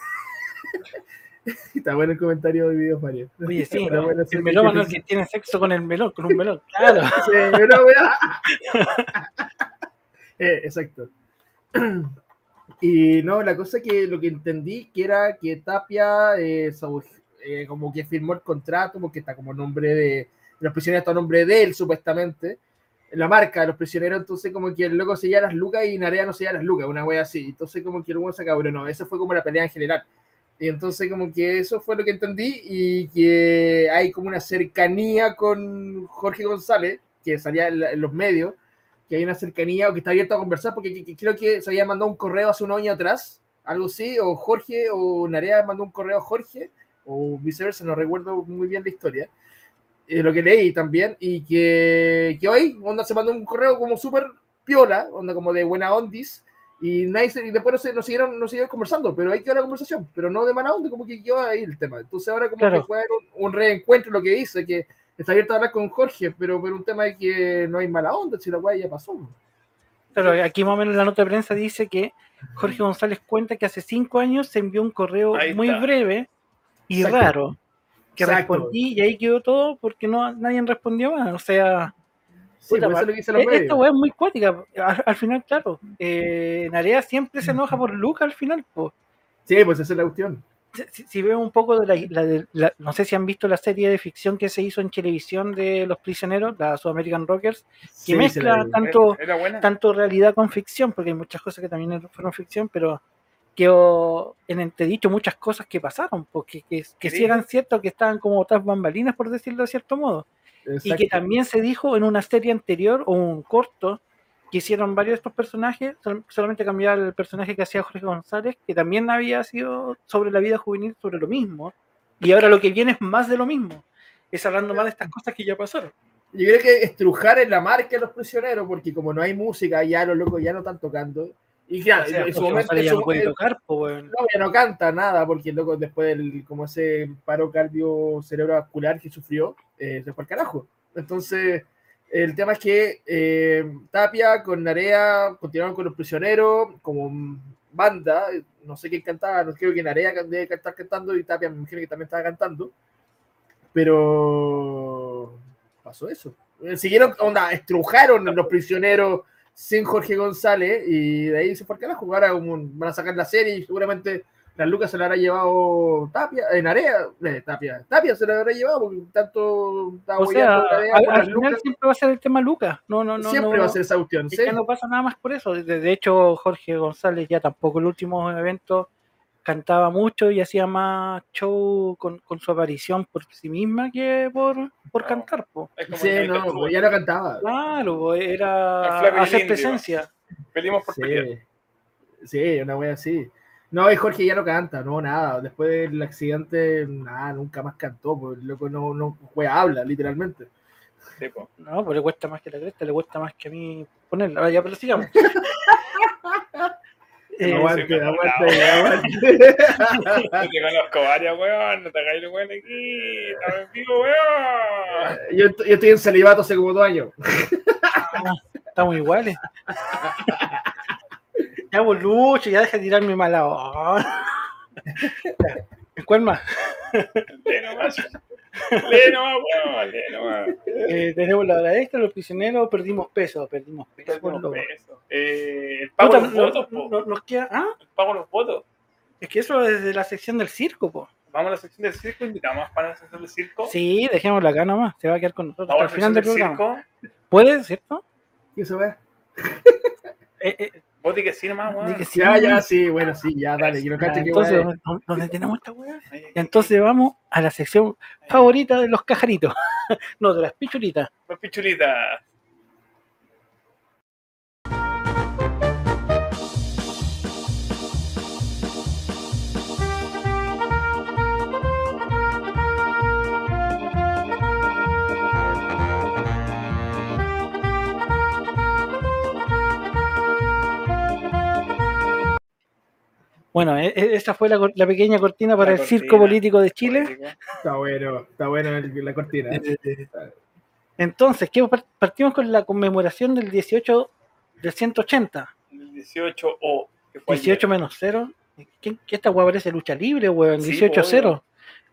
Está bueno el comentario de video, Mario. Oye, sí, Está ¿no? bueno, el melómano que- tiene sexo con el melón, con un melón. Claro. Sí, wea. Eh, exacto. Y no, la cosa que lo que entendí que era que Tapia eh, eh, como que firmó el contrato porque está como nombre de los prisioneros está a nombre de él supuestamente la marca de los prisioneros entonces como que el loco se las lucas y Narea no se las lucas una wea así entonces como que el se cabrón no esa fue como la pelea en general y entonces como que eso fue lo que entendí y que hay como una cercanía con Jorge González que salía en, los medios que hay una cercanía o que está abierto a conversar, porque que- que creo que se había mandado un correo hace un año atrás, algo así, o Jorge o Narea mandó un correo a Jorge, o viceversa, no recuerdo muy bien la historia, eh, lo que leí también, y que, que hoy onda se mandó un correo como súper piola, onda como de buena ondis, y, nadie se- y después no, se, no, siguieron, no siguieron conversando, pero ahí quedó la conversación, pero no de mala onda, como que quedó ahí el tema. Entonces ahora como Claro. que fue un, un reencuentro lo que dice, que está abierto a hablar con Jorge, pero por un tema de que no hay mala onda, si la weá ya pasó. Pero aquí más o menos la nota de prensa dice que Jorge González cuenta que hace cinco años se envió un correo muy breve y Exacto. raro. Que Exacto. respondí y ahí quedó todo porque no nadie respondió más. O sea, Sí, puta, pues eso es lo que dicen los e- esta weá es muy cuática. Al, al final, claro, eh, Narea siempre se enoja por Luca al final. po. Sí, pues esa es la cuestión. Si, si- veo un poco de la, la de- la- no sé si han visto la serie de ficción que se hizo en televisión de los prisioneros, la Sudamerican Rockers, que Sí, mezcla la tanto Era buena. tanto realidad con ficción, porque hay muchas cosas que también fueron ficción, pero quedó en entredicho muchas cosas que pasaron, porque que, que sí Sí. eran ciertas, que estaban como otras bambalinas, por decirlo de cierto modo. Y Exacto. que también se dijo en una serie anterior o un corto que hicieron varios de estos personajes, sol- solamente cambiaba el personaje que hacía Jorge González, que también había sido sobre la vida juvenil, sobre lo mismo. Y ahora lo que viene es más de lo mismo. Es hablando más de estas cosas que ya pasaron. Yo creo que estrujar en la marca de los prisioneros, porque como no hay música, ya los locos ya no están tocando. Y claro, O sea, en su momento, ya no puede tocar, no, ya no canta nada, porque loco después del como ese paro cardio cerebrovascular que sufrió, eh, se fue al carajo. Entonces, el tema es que eh, Tapia con Narea continuaron con los prisioneros como banda, no sé quién cantaba, no creo que Narea debe estar cantando y Tapia me imagino que también estaba cantando, pero pasó eso. Eh, Siguieron, onda, estrujaron los prisioneros sin Jorge González y de ahí se fue carajo. Ahora como van a sacar la serie y seguramente las lucas se la habrá llevado Tapia, en Area, eh, Tapia, Tapia se la habrá llevado porque tanto O sea, al, al final lucas. siempre va a ser el tema Lucas. No, no, no. Siempre no, va a ser esa cuestión, es ¿sí? no pasa nada más por eso. De, de hecho, Jorge González ya tampoco el último evento cantaba mucho y hacía más show con, con su aparición por sí misma que por, por No. cantar. po. Sí, el no, pues ya no cantaba. Claro, era hacer presencia. Peleamos por pelear. Sí, sí, una wea así. No, y Jorge ya no canta, no, nada. Después del accidente, nada, nunca más cantó, porque el loco no, no wea habla, literalmente. Sí, po. No, pues le cuesta más que la cresta, le cuesta más que a mí ponerla. Ahora ya, pero sigamos. Eh, aguante, aguante, aguante. Yo te conozco varias, weón. No te hagáis el weón aquí. Estamos en vivo, weón. Yo, yo estoy en celibato hace como dos años. estamos iguales. ya, pues, Lucho, ya deja de tirarme mala onda. ¿Cuál más? Lee nomás. Lee nomás, weón. Lee nomás. Eh, tenemos la hora extra, los prisioneros, perdimos peso, perdimos peso. Perdimos peso. Eh, el pago de los votos, po. no- nos queda- ¿ah? El pago de los votos. Es que eso es de la sección del circo, po. Vamos a la sección del circo. Invitamos para la sección del circo. Sí, dejémosla acá nomás, se va a quedar con nosotros Vamos hasta el final del del programa. circo. ¿Puede, cierto? ¿Qué se ve? Eh, Vos di que sí nomás, weón. sí. Ya, ya, sí, bueno, sí, ya, dale. Quiero que entonces, weá. ¿dónde, dónde tenemos esta weá? Entonces vamos a la sección favorita de los cajaritos. no, de las pichulitas. Los pichulitas. Bueno, e- e- esa fue la, la pequeña cortina para La el circo cortina. político de Chile. Está bueno, está bueno el- la cortina. Eh, Entonces, ¿qué par- partimos con la conmemoración del 18 del 180. El 18 o. Que fue 18 ayer. menos 0. ¿Qué, qué esta weá parece lucha libre, weón? Sí, 18 po, 0.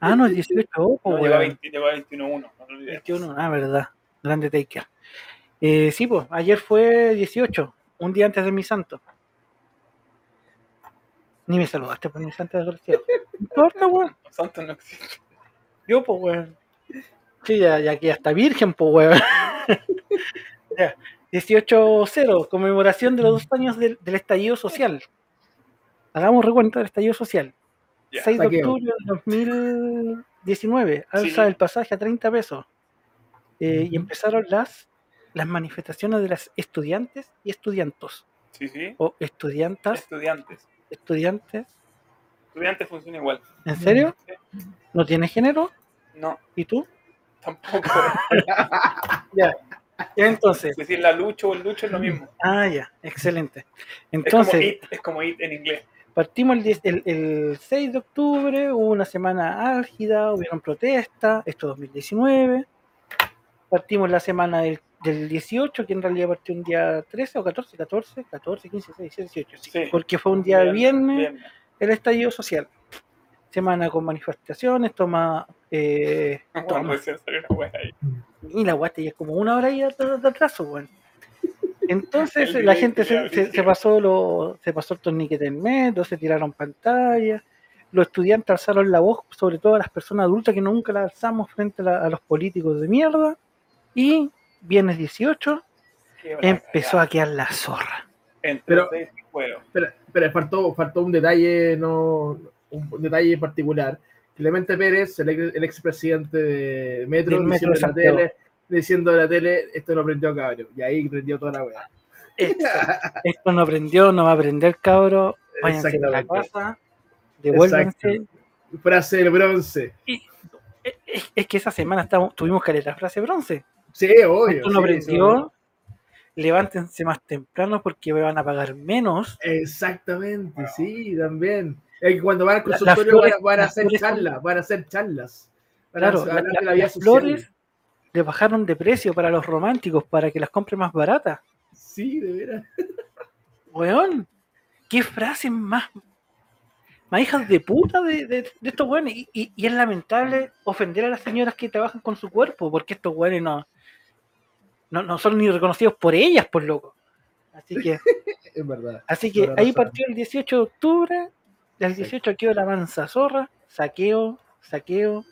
Ah, no, es 18 o, No, weón. llegó a 20 llegó a 21-1. No. 21, ah, verdad. Grande Taker. Eh, sí, pues, ayer fue 18, un día antes de mi santo. Ni me saludaste por mi santo desgraciado. No importa, weón. Los santos no existen. Yo, pues, weón. Sí, ya, ya que hasta virgen, pues, weón. ya. 18-0, conmemoración de los dos años del, del estallido social. Hagamos recuento del estallido social. Ya. 6 de Saqueo. octubre del 2019, alza Sí. el pasaje a 30 pesos. Eh, Y empezaron las, las manifestaciones de las estudiantes y estudiantos. Sí, sí. O estudiantas, Estudiantes. Estudiantes. Estudiantes funciona igual. ¿En serio? ¿No tiene género? No, ¿Y tú? tampoco. Ya. Entonces, Es decir, la lucha o el lucho es lo mismo. ah, ya, excelente. Es como Entonces, it, es como it en inglés. Partimos el, 10 el, el 6 de octubre, hubo una semana álgida, hubieron protestas, esto 2019. Partimos la semana del, del 18, que en realidad partió un día 13 o 14, 14, 14, 15, 16, 17, 18, sí, Sí. porque fue un día viernes, Viernes. el estallido social. Semana con manifestaciones, toma... Eh, Bueno, toma una ahí. y la guata ya es como una hora y de, atraso, weón. Entonces El la gente se, se- se pasó lo, se pasó el torniquete en metro, se tiraron pantallas, los estudiantes alzaron la voz, sobre todo a las personas adultas que nunca la alzamos frente a, la- a los políticos de mierda, y viernes 18 Qué bla, empezó a quedar la zorra. Pero-. Pero, pero faltó, faltó un detalle, no, un detalle particular. Clemente Pérez, el, ex- el expresidente de Metro, diciendo, de la tele, diciendo en la tele, esto lo prendió cabrón. Y ahí prendió toda la weá. Esto, esto no aprendió, no va a aprender, cabro. Váyanse a la casa, devuélvanse. Exacto. Frase del bronce. Es, es- es que esa semana estamos, tuvimos caleta frase bronce. Sí, obvio. Sí, aprendió. Levántense más temprano porque me van a pagar menos. Exactamente, sí, también. Es que cuando van al consultorio van, a, van a las hacer charlas, van a hacer charlas. Claro, la- la- la las social. flores le bajaron de precio para los románticos para que las compre más baratas. Sí, de veras. Weón, qué frases más, más hijas de puta de, de- de estos weones. Y, y- y es lamentable ofender a las señoras que trabajan con su cuerpo, porque estos weones no, no, no son ni reconocidos por ellas, por loco. Así que, Es verdad. así que ahí razón. partió el 18 de octubre. Del Sí. 18 quedó la mansa zorra, saqueo, saqueo,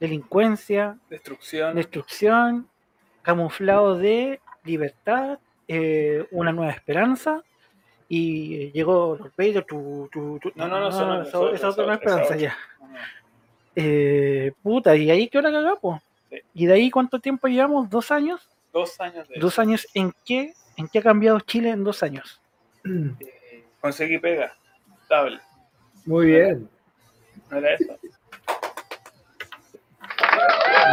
delincuencia, Destrucción. destrucción, camuflado de libertad, eh, una nueva esperanza, y llegó Lord Vader, tu, tu, tu- No, no, no, no, esa- eso- esa eso- otra esperanza ya. Eh, puta, y ahí qué hora cagamos. Sí. ¿Y de ahí cuánto tiempo llevamos? ¿Dos años? Dos años de ¿Dos años en qué? ¿En qué ha cambiado Chile en dos años? eh, conseguí pega. Estable. Muy bien. ¿No era eso?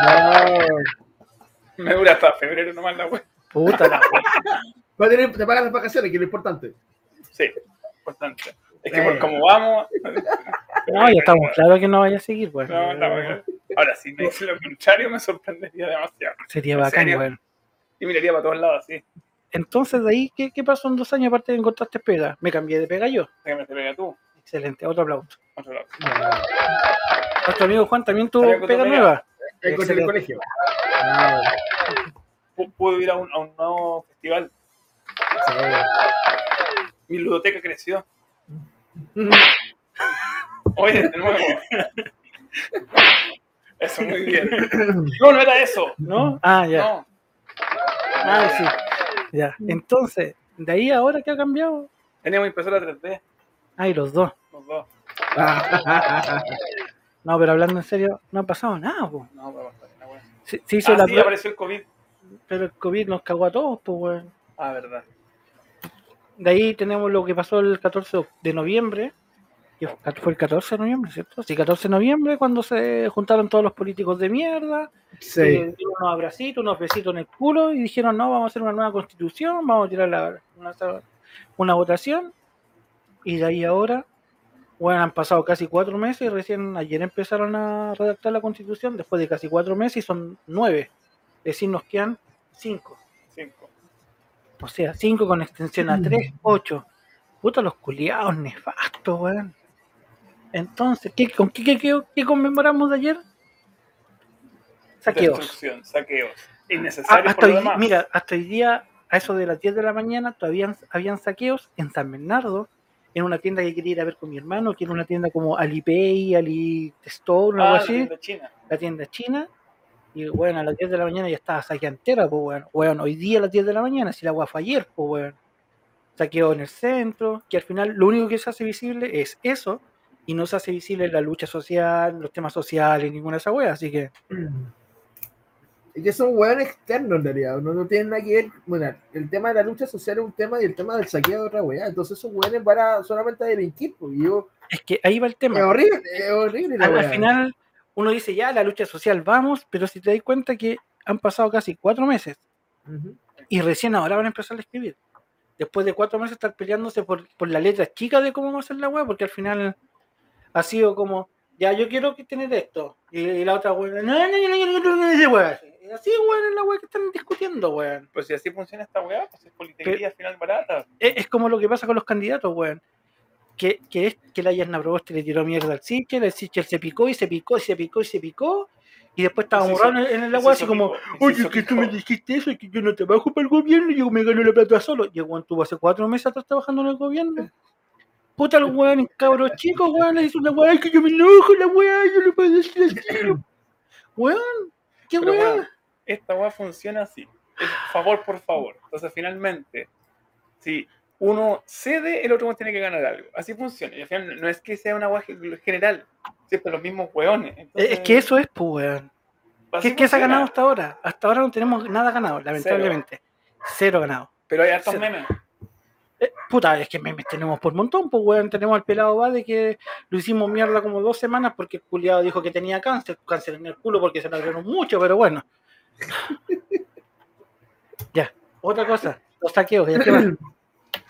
No. Me dura hasta febrero nomás la wea. Puta la. Va a tener, te pagan las vacaciones, que es lo importante. Sí, importante. Es que por cómo vamos. No, ya estamos claros que no vaya a seguir, pues. No, está bien. Ahora, si me dice lo contrario, me sorprendería demasiado. Sería ¿En bacán, weón. Y miraría para todos lados así. Entonces, de ahí, ¿qué, ¿qué pasó en dos años aparte de encontraste pega? Me cambié de pega yo. Te pega tú. Excelente, otro aplauso. Otro lado. Nuestro amigo Juan también tuvo pega tu pega. nueva. El colegio. Ah, ir a un, a un nuevo festival. sí. Mi ludoteca creció. Oye, de nuevo. Eso, muy bien. No, no era eso. ¿No? Ah, ya. No. Ah, sí. Ya. Entonces, de ahí ahora, ¿qué ha cambiado? Teníamos impresora 3D, Ay, los dos. los dos. No, pero hablando en serio, no ha pasado nada, pues. No, pero. Se, se hizo Ah, la sí, prueba, apareció el COVID. pero el COVID nos cagó a todos, pues, weón. Ah, verdad. De ahí tenemos lo que pasó el 14 de noviembre. Que fue el 14 de noviembre, ¿cierto? Sí, 14 de noviembre, cuando se juntaron todos los políticos de mierda, Sí. eh, dieron unos abracitos, unos besitos en el culo y dijeron, no, vamos a hacer una nueva constitución, vamos a tirar la- una, una votación. Y de ahí ahora, bueno, han pasado casi cuatro meses y recién ayer empezaron a redactar la constitución, después de casi cuatro meses y son nueve. Es decir, nos quedan cinco. Cinco. O sea, 5 con extensión a 3, 8. Puta, los culiados nefastos, weón. Entonces, ¿qué, con qué, qué- qué- qué conmemoramos de ayer? Saqueos. Destrucción, saqueos. Ah, Innecesarios por lo hoy, demás. mira, hasta hoy día, a eso de las 10 de la mañana, todavía habían saqueos en San Bernardo, en una tienda que quería ir a ver con mi hermano, que era una tienda como Alipay, AliStore, Ah, algo la así, tienda china. la tienda china. Y bueno, a las 10 de la mañana ya estaba saqueada entera, pues weón. Weón, hoy día a las 10 de la mañana, si la agua fue ayer, pues weón. Saqueo en el centro, que al final lo único que se hace visible es eso, y no se hace visible la lucha social, los temas sociales, ninguna de esas weas, así que Y que son hueones externos en realidad, no, no tienen nada que ver. Bueno, el tema de la lucha social es un tema y el tema del saqueo es otra weá. Entonces esos hueones van a solamente a delinquir, pues, y yo, es que ahí va el tema. es horrible, es horrible la al, al final uno dice ya la lucha social vamos, pero si te das cuenta que han pasado casi cuatro meses Ujú. y recién ahora van a empezar a escribir. Después de cuatro meses estar peleándose por, por la letra chica de cómo va a ser la web, porque al final ha sido como, ya, yo quiero que tener esto. Y, y la otra weón, no, no, no, no, no, no, no. Así, weón, es la weón que están discutiendo, weón. Pues si así funciona esta weá, pues es politequía final barata. Es, es, como lo que pasa con los candidatos, weón. Que, que es que la Yerna Proboste le tiró mierda al Sitcher, el Sitcher se picó y se picó y se picó y se picó. Y después estaba pues borrado en el pues agua, así como, oye, es que tú me dijiste eso y que yo no trabajo para el gobierno y yo me gano la plata solo. Y el weón tuvo hace cuatro meses atrás trabajando en el gobierno. Puta, el weón, cabros chicos, weón, le dice una weá, que yo me enojo, la weá, yo le puedo decir así. Weón, qué Pero weá. bueno, esta weá funciona así. Es favor por favor. Entonces, finalmente, si uno cede, el otro tiene que ganar algo. Así funciona. Y al final no es que sea una weá ge- general. Siempre los mismos weones. Es Entonces, es que eso es, pues, weón. ¿Qué, qué se ha ganado hasta ahora? Hasta ahora no tenemos nada ganado, lamentablemente. Cero, ganado. Pero hay hartos Cero. memes. Puta, es que memes tenemos por montón, pues weón, tenemos al pelado va de que lo hicimos mierda como dos semanas porque el culiado dijo que tenía cáncer, cáncer en el culo porque se lo abrieron mucho, pero bueno. ya, otra cosa, los saqueos, ya, ¿qué más?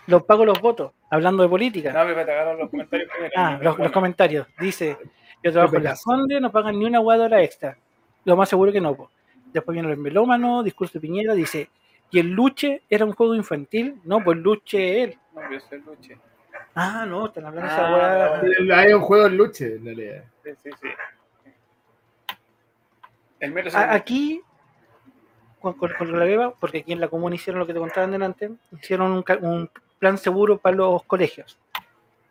Los pago los votos, hablando de política. No, me los comentarios primero. Ah, los, los Bueno, comentarios. Dice, yo trabajo en la. Sonde, no pagan ni una guadora extra. Lo más seguro que no. po. Después viene el melómano, discurso de Piñera, dice, ¿y el Luche era un juego infantil? No, pues Luche él. No, yo soy Luche. Ah, no, están hablando de Ah, esa weá. bueno. Hay un juego en lucha, en realidad. Sí, sí, sí. El A- Aquí, con, con, con la beba, porque aquí en la comuna hicieron lo que te contaban delante, hicieron un, plan seguro para los colegios.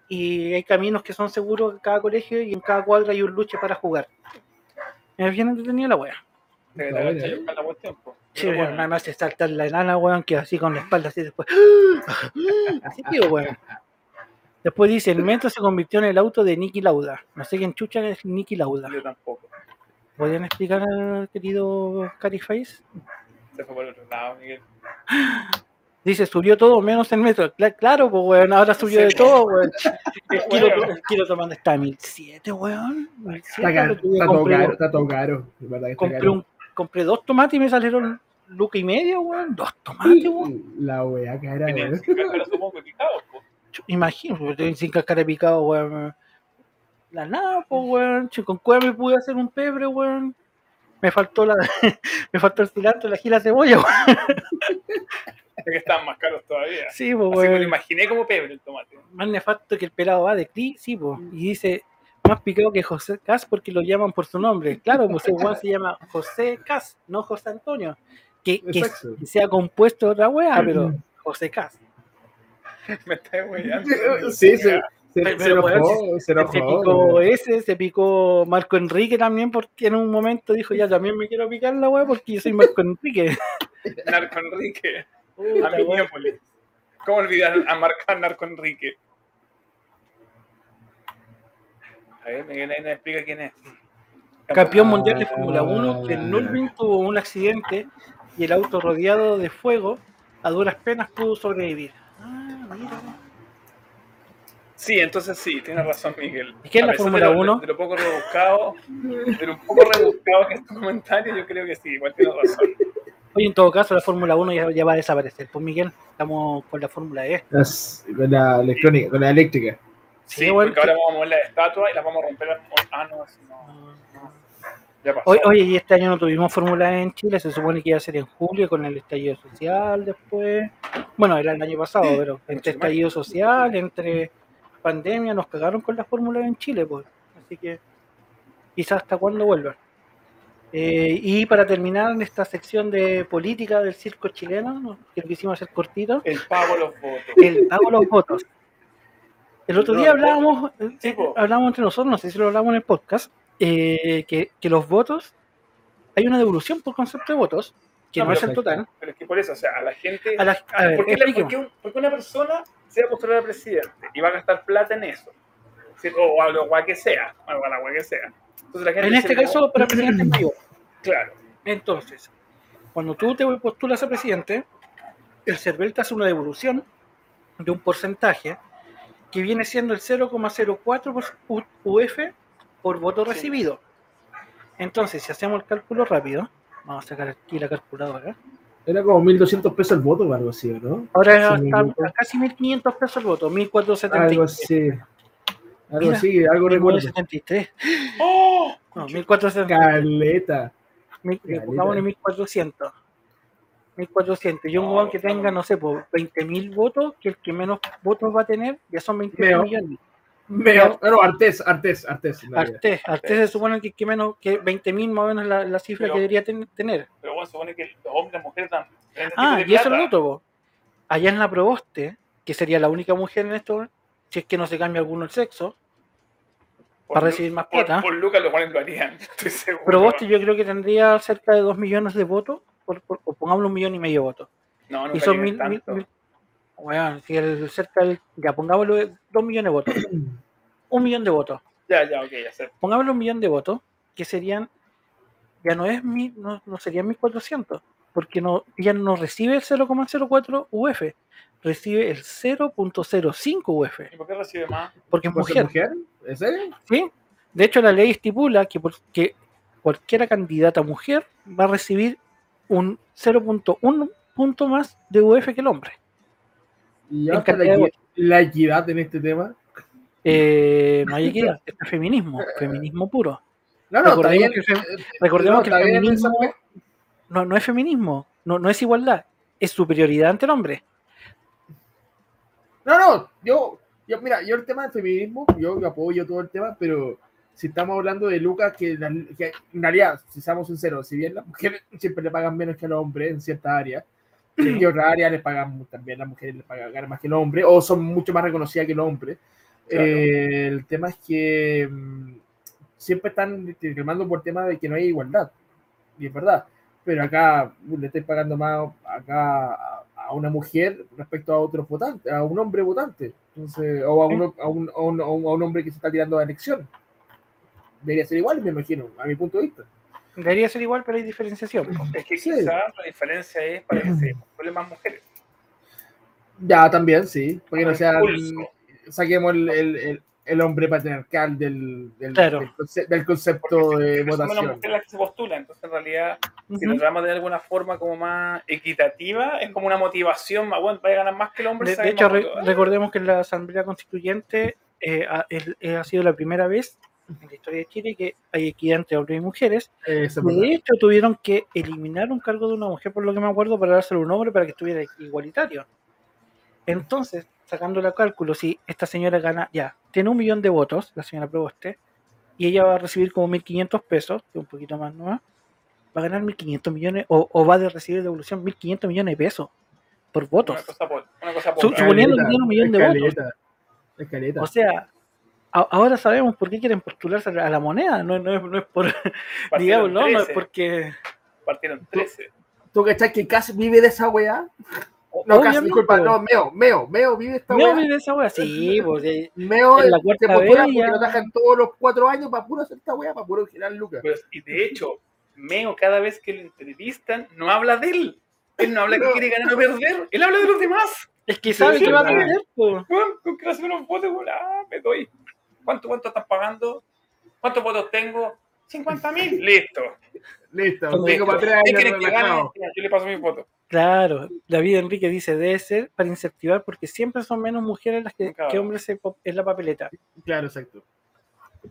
Y hay caminos que son seguros en cada colegio y en cada cuadra hay un luche para jugar. Es bien entretenida la wea. Buena, agachas y ¿eh? la cuestión, po. Sí, bueno, nada más se salta la enana, weón, que así con la espalda así después. Así digo, weón. Después dice, el metro se convirtió en el auto de Nicky Lauda. No sé quién chucha es Nicky Lauda. yo tampoco. ¿Podrían explicar, querido Cariface? Se fue por otro lado, Miguel. Dice, subió todo menos el metro. Cla- claro, pues, weón, ahora subió de todo, weón. El kilo, el kilo tomando está a 1007, weón. 17, Está caro, está todo caro, está todo caro. Es un- compré dos tomates y me salieron lucas y media, weón. Dos tomates, weón. La weá cara, Venían weón. sin cáscara, supongo que picados, po. Imagino, porque sin cascara de picado, weón. La nada, pues, weón. Con cueva me pude hacer un pebre, weón. Me faltó la, me faltó el cilantro, la gila cebolla, weón. Es que estaban más caros todavía. Sí, pues, Así que lo imaginé como pebre el tomate. Más nefasto que el pelado va de Cli, sí, pues. Y dice, más picado que José Cas porque lo llaman por su nombre. Claro, pues el weón se llama José Cas, no José Antonio. Que, que, que sea compuesto de otra weá, pero José Cas. Me está weyando. Sí, se, se, Pero, se enojó, se Se enojó. picó ese, se picó Marco Enrique también, porque en un momento dijo, ya también me quiero picar la weá porque yo soy Marco Enrique. Narco Enrique. A. Minneapolis. ¿Cómo olvidar a marcar Narco Enrique? A ver, Miguel Aina explica quién es. Campeón mundial de Fórmula 1, que Ah. en Nürburgring tuvo un accidente y el auto rodeado de fuego a duras penas pudo sobrevivir. Ah, mira. Sí, entonces sí, tiene razón Miguel. ¿Y qué es la Fórmula de lo- 1? De lo poco rebuscado, de lo poco rebuscado que es tu comentario, yo creo que sí, igual tiene razón. Oye, en todo caso, la Fórmula 1 ya, ya va a desaparecer. Pues Miguel, estamos con la Fórmula E. Las- con la electrónica, con la eléctrica. Sí, igual porque ahora vamos a mover la estatua y las vamos a romper. Ah, no, así no. Ya pasó. Oye, y este año no tuvimos Fórmula en Chile, se supone que iba a ser en julio con el estallido social después. Bueno, era el año pasado, pero entre estallido social, entre pandemia, nos cagaron con la Fórmula en Chile, pues. Así que quizás hasta cuándo vuelvan. Eh, y para terminar en esta sección de política del circo chileno, ¿no? que lo quisimos hacer cortito, El pago de los votos. el pago los votos. El otro día hablábamos, eh, Sí, po. hablábamos entre nosotros, no sé si lo hablamos en el podcast, eh, que, que los votos, hay una devolución por concepto de votos, que no, No, es el total. Pero es que por eso, o sea, a la gente. A la- a ver, ¿Por, qué la- por expliquemos. qué un- por qué una persona se va a postular a presidente y va a gastar plata en eso? O a lo guay que sea, o a la guay que sea. Entonces, la gente En este caso, para presidente es mayor. Claro. Entonces, cuando tú te postulas a presidente, el CERVEL te hace una devolución de un porcentaje que viene siendo el 0,04 por U- UF por voto Sí. recibido. Entonces, si hacemos el cálculo rápido, vamos a sacar aquí la calculadora. Era como 1200 pesos el voto o algo así, ¿no? Ahora Sí, está casi 1.500 pesos el voto, 1.473. Algo así. Algo Mira, así, algo recuerdo. 1.973. ¡Oh! No, 1.473. Caleta. Pongámosle 1400. 1400. Y un weón que tenga, no sé, por 20.000 votos, que el que menos votos va a tener, ya son 20 Veo. millones. Veo. No, Artés, Artés, Artés. Artés, Artés se supone que, que menos que 20.000 más o menos la, la cifra Pero- que debería ten- tener. Pero bueno, supone que los hombres y las mujeres dan. Ah, y eso es lo otro. Allá en la Proboste, que sería la única mujer en esto, si es que no se cambia alguno el sexo, Por para recibir más por- plata. Por Lucas los cuales lo harían, estoy seguro. Proboste yo creo que tendría cerca de 2 millones de votos, por, por- o pongámosle un millón y medio de votos. No, no y son mil, mil, tanto. mil- Weón, si el cerca del. Ya, pongámoslo de 2 millones de votos. un millón de votos. Ya, ya, ok, ya sé. Pongámoslo un millón de votos, que serían. Ya no es mi, no, no serían 1400, porque no, ella no recibe el 0,04 UF, recibe el 0.05 UF, ¿Y por qué recibe más? porque es ¿Por ser mujer. mujer? ¿En serio? ¿sí? De hecho, la ley estipula que, por- que cualquiera candidata mujer va a recibir un 0.1 punto más de UF que el hombre. Y la, la equidad en este tema. Eh, no hay equidad, es feminismo, feminismo puro. No, no, Recordemos bien. que eh, Recordemos no, que el bien feminismo no, no es feminismo, no, no es igualdad, es superioridad ante el hombre. No, no, yo, yo, mira, yo el tema del feminismo, yo apoyo todo el tema, pero si estamos hablando de Lucas, que en realidad, si seamos sinceros, si bien las mujeres siempre le pagan menos que a los hombres en ciertas áreas, y otras áreas les pagan también las mujeres les pagan más que los hombres, o son mucho más reconocidas que hombres. Claro. Eh, el tema es que mm, siempre están reclamando por tema de que no hay igualdad, y es verdad, pero acá uh, le estoy pagando más acá a, a una mujer respecto a otros votantes, a un hombre votante, entonces, o a, uno- a, un, a, un, a un- a un hombre que se está tirando a elección. Debería ser igual, me imagino, a mi punto de vista. Debería ser igual, pero hay diferenciación. Es que Sí. quizás la diferencia es para que se postulen más mujeres. Ya, también, sí, porque no sea, saquemos el, el, el, el hombre patriarcal del, del, Claro. del conce- del concepto Porque de siempre son votación. mujeres las que se postulan, entonces en realidad si lo tratamos de alguna forma como más equitativa, es como una motivación más, bueno, vaya a ganar más que el hombre. De, hecho, re- recordemos que en la Asamblea Constituyente eh, ha, es- ha sido la primera vez en la historia de Chile que hay equidad entre hombres y mujeres. Eh, de hecho, tuvieron que eliminar un cargo de una mujer, por lo que me acuerdo, para dárselo a un hombre para que estuviera igualitario. Entonces, sacando el cálculo, si esta señora gana, ya, tiene un millón de votos, la señora Proboste, y ella va a recibir como 1.500 pesos, que es un poquito más nueva, va a ganar 1.500 millones, o, o va a de recibir devolución 1.500 millones de pesos por votos. Una cosa, po- una cosa Su- poca. suponiendo que tiene un millón de votos. O sea, ahora sabemos por qué quieren postularse a la moneda, no, no es, no es por, digamos, no, no es 13, porque... Partieron 13. ¿Tú cachás que Cass vive de esa weá? No, Cass, Obviamente. disculpa, no, Meo, Meo, Meo vive de esta No, weá. mire esa wea, sí, pues, eh, Meo en la se cuarta postula porque ya- lo tajan todos los cuatro años para puro hacer esta weá, para puro girar lucas. Y de hecho, Meo cada vez que lo entrevistan no habla de él. Él no habla que quiere ganar o perder. Él habla de los demás. es que sabe sí, que va a perder, pues. Con que le hacen unos votos, ah, me doy. ¿Cuánto, cuánto están pagando? ¿Cuántos votos tengo? 50 mil. Listo. Listo, tengo para tres ¿Qué años quieren que gane? relajado. Ya, Yo le paso mis votos. Claro, David Enrique dice, debe ser para incentivar porque siempre son menos mujeres las que, Claro. que hombres en la papeleta. Claro, exacto.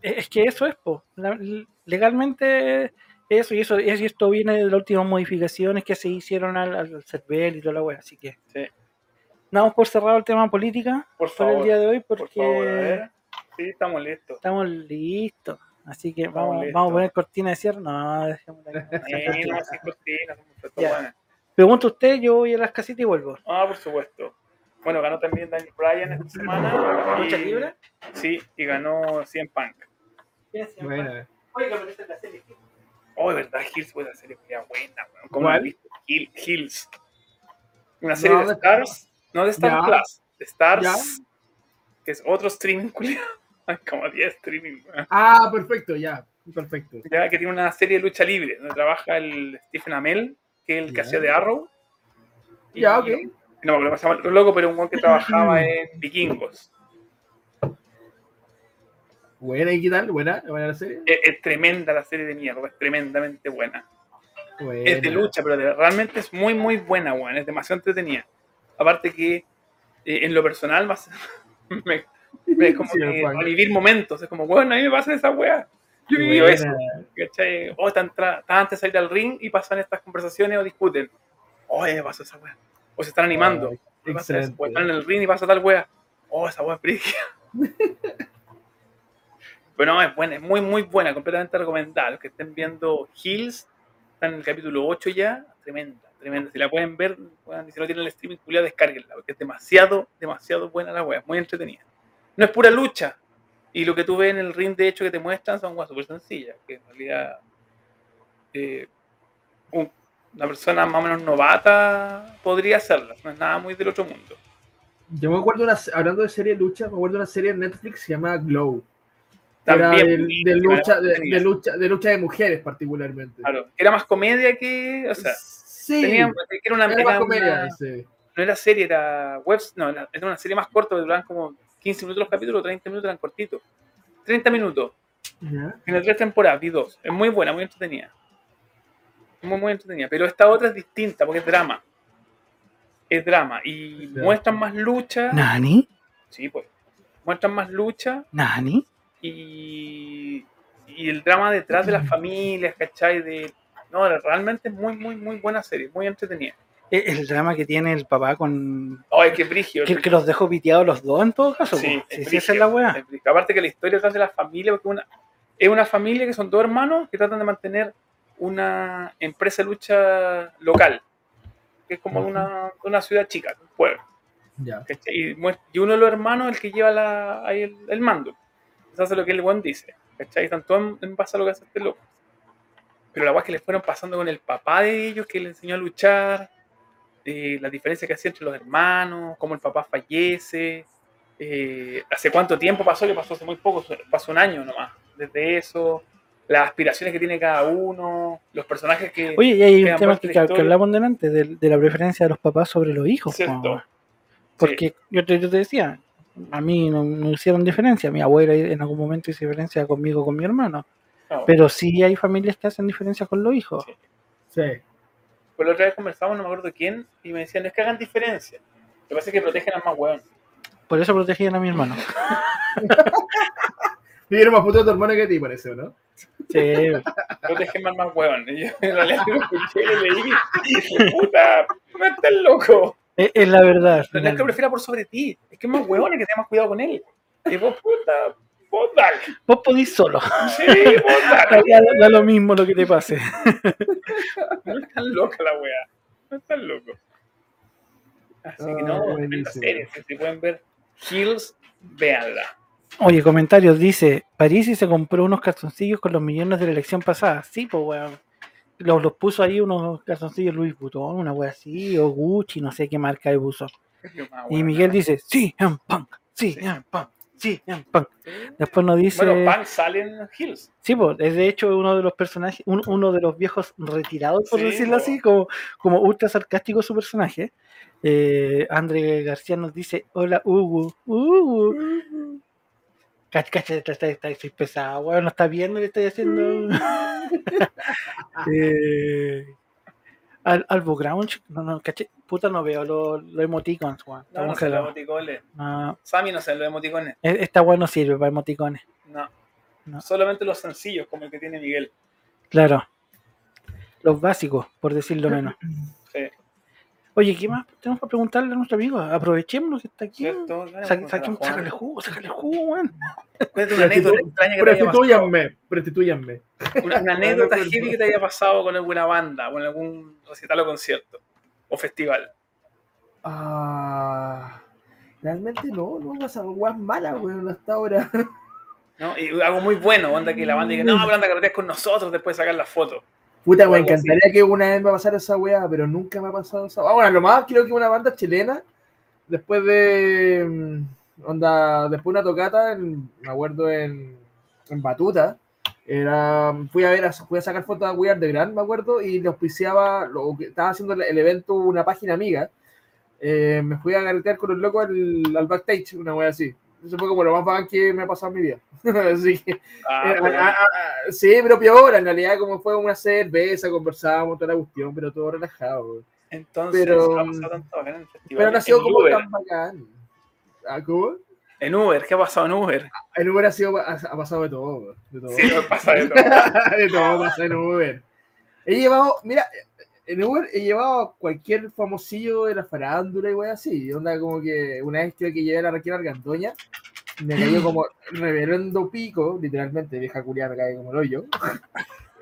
Es es que eso es, po. La- legalmente eso y eso y esto viene de las últimas modificaciones que se hicieron al, al CERVEL y toda la wea, así que Sí. damos por cerrado el tema política Por por el favor. día de hoy Por porque favor, a ver. Sí, estamos listos. estamos listos. Así que Estamos vamos, listos. vamos a poner cortina de cierre. No, dejémosla ahí. Sí, no, sí, cortina. Pregunta usted, yo voy a las casitas y vuelvo. Ah, por supuesto. Bueno, ganó también Daniel Bryan esta semana. ¿Lucha y- libre? Sí, y ganó 100 Punk. Bueno, Oiga, pero esta es la serie. Oh, de verdad, Hills fue una serie muy buena, weón. ¿Cómo la visto? Hill- Hills. Una serie No, de de- Stars, no de Star Ya. Plus, de Stars, Ya. que es otro streaming, culiao. Como 10 streaming. Ah, perfecto, ya. Perfecto. Ya que tiene una serie de lucha libre, donde trabaja el Stephen Amell, que es el que hacía de Arrow. Y- Ya, ok. No, me acuerdo, se llama el loco, pero un que trabajaba en Vikingos. Buena, ¿y qué tal? Buena, buena la serie. Es, es tremenda la serie de mierda, es tremendamente buena. Buena. Es de lucha, pero de- realmente es muy, muy buena, weón. Es demasiado entretenida. Aparte que eh, en lo personal más me, me- como Sí, que Juan. revivir momentos. Es como, bueno, a mí me pasa esa weá. Yo viví eso. ¿Cachai? O están, tra- están antes de salir al ring y pasan estas conversaciones o discuten. Oye, me pasó esa weá. O se están animando. Excelente. O están en el ring y pasa tal weá. Oh, esa weá es brígida. Pero no, es buena, es muy, muy buena, completamente recomendada. Los que estén viendo Hills, están en el capítulo 8 ya, tremenda, tremenda. Si la pueden ver, y si no tienen el streaming, culiao, descárguenla, porque es demasiado, demasiado buena la wea, muy entretenida. No es pura lucha. Y lo que tú ves en el ring, de hecho, que te muestran son weas súper sencillas, que en realidad eh, un- una persona más o menos novata podría hacerlas, no es nada muy del otro mundo. Yo me acuerdo, una, hablando de serie de lucha, me acuerdo de una serie en Netflix que se llama Glow. que Era También, de, lucha, de, lucha, de lucha de mujeres particularmente. Claro, era más comedia que, o sea, sí, tenía, era una, era era más una- comedia. sí. no era serie, era web, no, era, era una serie más corta, duraban como 15 minutos los capítulos, 30 minutos eran cortitos. 30 minutos, Ya. tiene tres temporadas, vi dos. Es muy buena, muy entretenida. Muy, muy entretenida. Pero esta otra es distinta porque es drama. Es drama. Y muestran más lucha. ¿Nani? Sí, pues. Muestran más lucha ¿Nani? y, y el drama detrás de las familias, ¿cachai? De, no, realmente es muy, muy, muy buena serie, muy entretenida. El, el drama que tiene el papá con... Ay, qué brigio. Que, que los dejó piteados los dos en todo caso. Sí, es sí, esa es la weá. es. Aparte que la historia detrás de la familia, porque una, es una familia que son dos hermanos que tratan de mantener una empresa de lucha local, que es como una, una ciudad chica, un pueblo. Y, uno de los hermanos es el que lleva la, ahí el, el mando. Entonces hace lo que el buen dice. ¿cachai? Están todos en, en base a lo que hace este loco. Pero la weá que le fueron pasando con el papá de ellos, que le enseñó a luchar, eh, la diferencia que hacía entre los hermanos, cómo el papá fallece, eh, hace cuánto tiempo pasó, que pasó hace muy poco, pasó un año nomás, desde eso, las aspiraciones que tiene cada uno, los personajes que... Oye, y hay un tema que, de que, hablamos delante, de, de la preferencia de los papás sobre los hijos. Porque yo, te, yo te decía, a mí no, no hicieron diferencia. Mi abuela en algún momento hizo diferencia conmigo, con mi hermano. No. Pero sí hay familias que hacen diferencia con los hijos. Sí. Sí. Pues la otra vez conversamos, no me acuerdo quién, y me decían, no es que hagan diferencia. Lo que pasa es que protegen al más weón. Por eso protegían a mi hermano. Vivieron más puto tu hermano que a ti, parece, ¿no? Sí. Protegen al más weón. Y yo en realidad lo escuché y le y dije, puta, no estás loco. Es, es la verdad. No es que lo prefiera por sobre ti, es que es más weón y que tengas más cuidado con él. Y vos, puta, vos dale. Vos podís solo. Sí, vos dale. Da, da lo mismo lo que te pase. No es tan loca la weá. No es tan loco. Así que no, Ah, ven la buenísimo. serie. Si pueden ver Hills, véanla. Oye, comentarios, dice, Parisi se compró unos calzoncillos con los millones de la elección pasada. Sí, pues weón. Los, los puso ahí unos calzoncillos Louis Vuitton, una wea así, o Gucci, no sé qué marca de puso. Y Miguel dice, sí, en punk, sí, Sí. en punk, sí, en punk. Después nos dice, Bueno, Punk sale en Hills. sí, pues, es de hecho uno de los personajes, un- uno de los viejos retirados, por Sí, decirlo así, como, como ultra sarcástico su personaje. Eh, André García nos dice, hola, Hugo, Hugo. Cacha, estoy pesado, weón, no está viendo, le estoy haciendo. eh, Al, Albo Grounch, no, no, caché, puta, no veo los los emoticons, weón. No, sé los emoticones. No, Sammy no sé los emoticones. e- esta weón no sirve para emoticones. No. No. Solamente los sencillos, como el que tiene Miguel. Claro. Los básicos, por decirlo menos. Sí, Oye, ¿qué más tenemos para preguntarle a nuestro amigo? Aprovechemos que está aquí. ¿cierto? Sa- saque un- Sácale jugo, sácale jugo, weón. Cuéntate una anécdota extraña que te haya pasado. Prostituyanme, prostituyanme. Una, anécdota heavy que te haya pasado con alguna banda, o en algún recital o concierto. O festival. Ah, realmente no, no pasa weas malas, weón, hasta ahora. ¿no? Y algo muy bueno, onda que la banda diga, no, pero anda carreteas con nosotros después de sacar la foto. Puta, me así. encantaría que una vez me pasara esa weá, pero nunca me ha pasado esa Ah, bueno, lo más creo que una banda chilena, después de. mm, Onda, después de una tocata, en- me acuerdo en, en Batuta, era, fui a ver, a- fui a sacar fotos a We Are The Grand, me acuerdo, y le auspiciaba, lo que estaba haciendo el, evento una página amiga. Eh, me fui a carretear con los locos al, al backstage, una wea así. Eso fue como lo más bacán que me ha pasado en mi vida. así que. Ah, Eh, bueno. ah, ah, ah, sí, pero peor, en realidad como fue una cerveza, conversábamos toda la cuestión, pero todo relajado. Entonces, pero- ¿qué ha pasado tanto bacán en el festival? Pero no ha sido como Uber. tan bacán. Ah, ¿Cómo? En Uber, ¿qué ha pasado en Uber? En Uber ha, sido, ha, ha pasado de todo. De todo. Sí, pasa de todo. de todo pasa en Uber. He llevado, mira, en Uber he llevado a cualquier famosillo de la farándula y wey así. Onda como que una vez que llevé a la Raquel Argandoña, me cayó como reverendo pico, literalmente, vieja culiada me cae como el hoyo.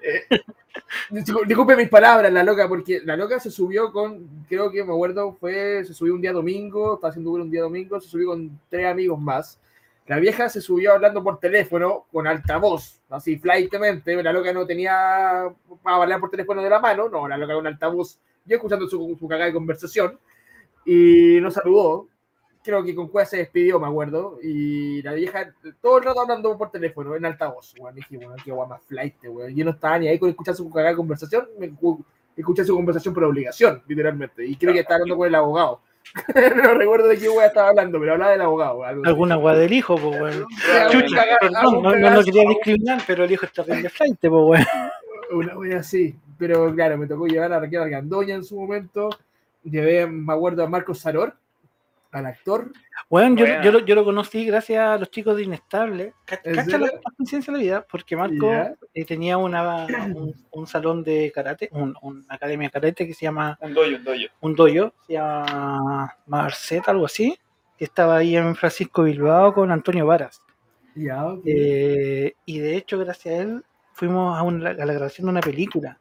Eh, discul- Disculpe mis palabras, la loca, porque la loca se subió con, creo que me acuerdo, fue, se subió un día domingo, estaba haciendo un día domingo, se subió con tres amigos más. La vieja se subió hablando por teléfono con altavoz, así flightmente. La loca no tenía para hablar por teléfono de la mano, no, la loca con altavoz, yo escuchando su, su cagada de conversación. Y nos saludó. Creo que con cuál se despidió, me acuerdo. Y la vieja, todo el rato hablando por teléfono, en altavoz. Bueno, dije, bueno, qué más flight, weón. Yo no estaba ni ahí con escuchar su cagada de conversación, me escu- escuché su conversación por obligación, literalmente. Y creo que estaba hablando con el abogado. no recuerdo de qué weá estaba hablando, pero hablaba del abogado. algo. Alguna weá del hijo, pues weón. Chucha, caga- perdón, no, no, no quería discriminar, pero el hijo está terrible flight, pues weón. Una wea así. Pero claro, me tocó llevar a Raquel Argandoña en su momento. Llevé, me acuerdo, a Marcos Saror, al actor. Weón, yo, yo, lo, yo lo conocí gracias a los chicos de Inestable. Ca- ¿En Cacha la, coincidencia de la vida, porque Marco eh, tenía una, un, un salón de karate, un- una academia de karate que se llama, Un doyo, un doyo. un dojo, se llama Marcet, algo así, que estaba ahí en Francisco Bilbao con Antonio Varas. Ya. Eh, y de hecho, gracias a él, fuimos a, una- a la grabación de una película,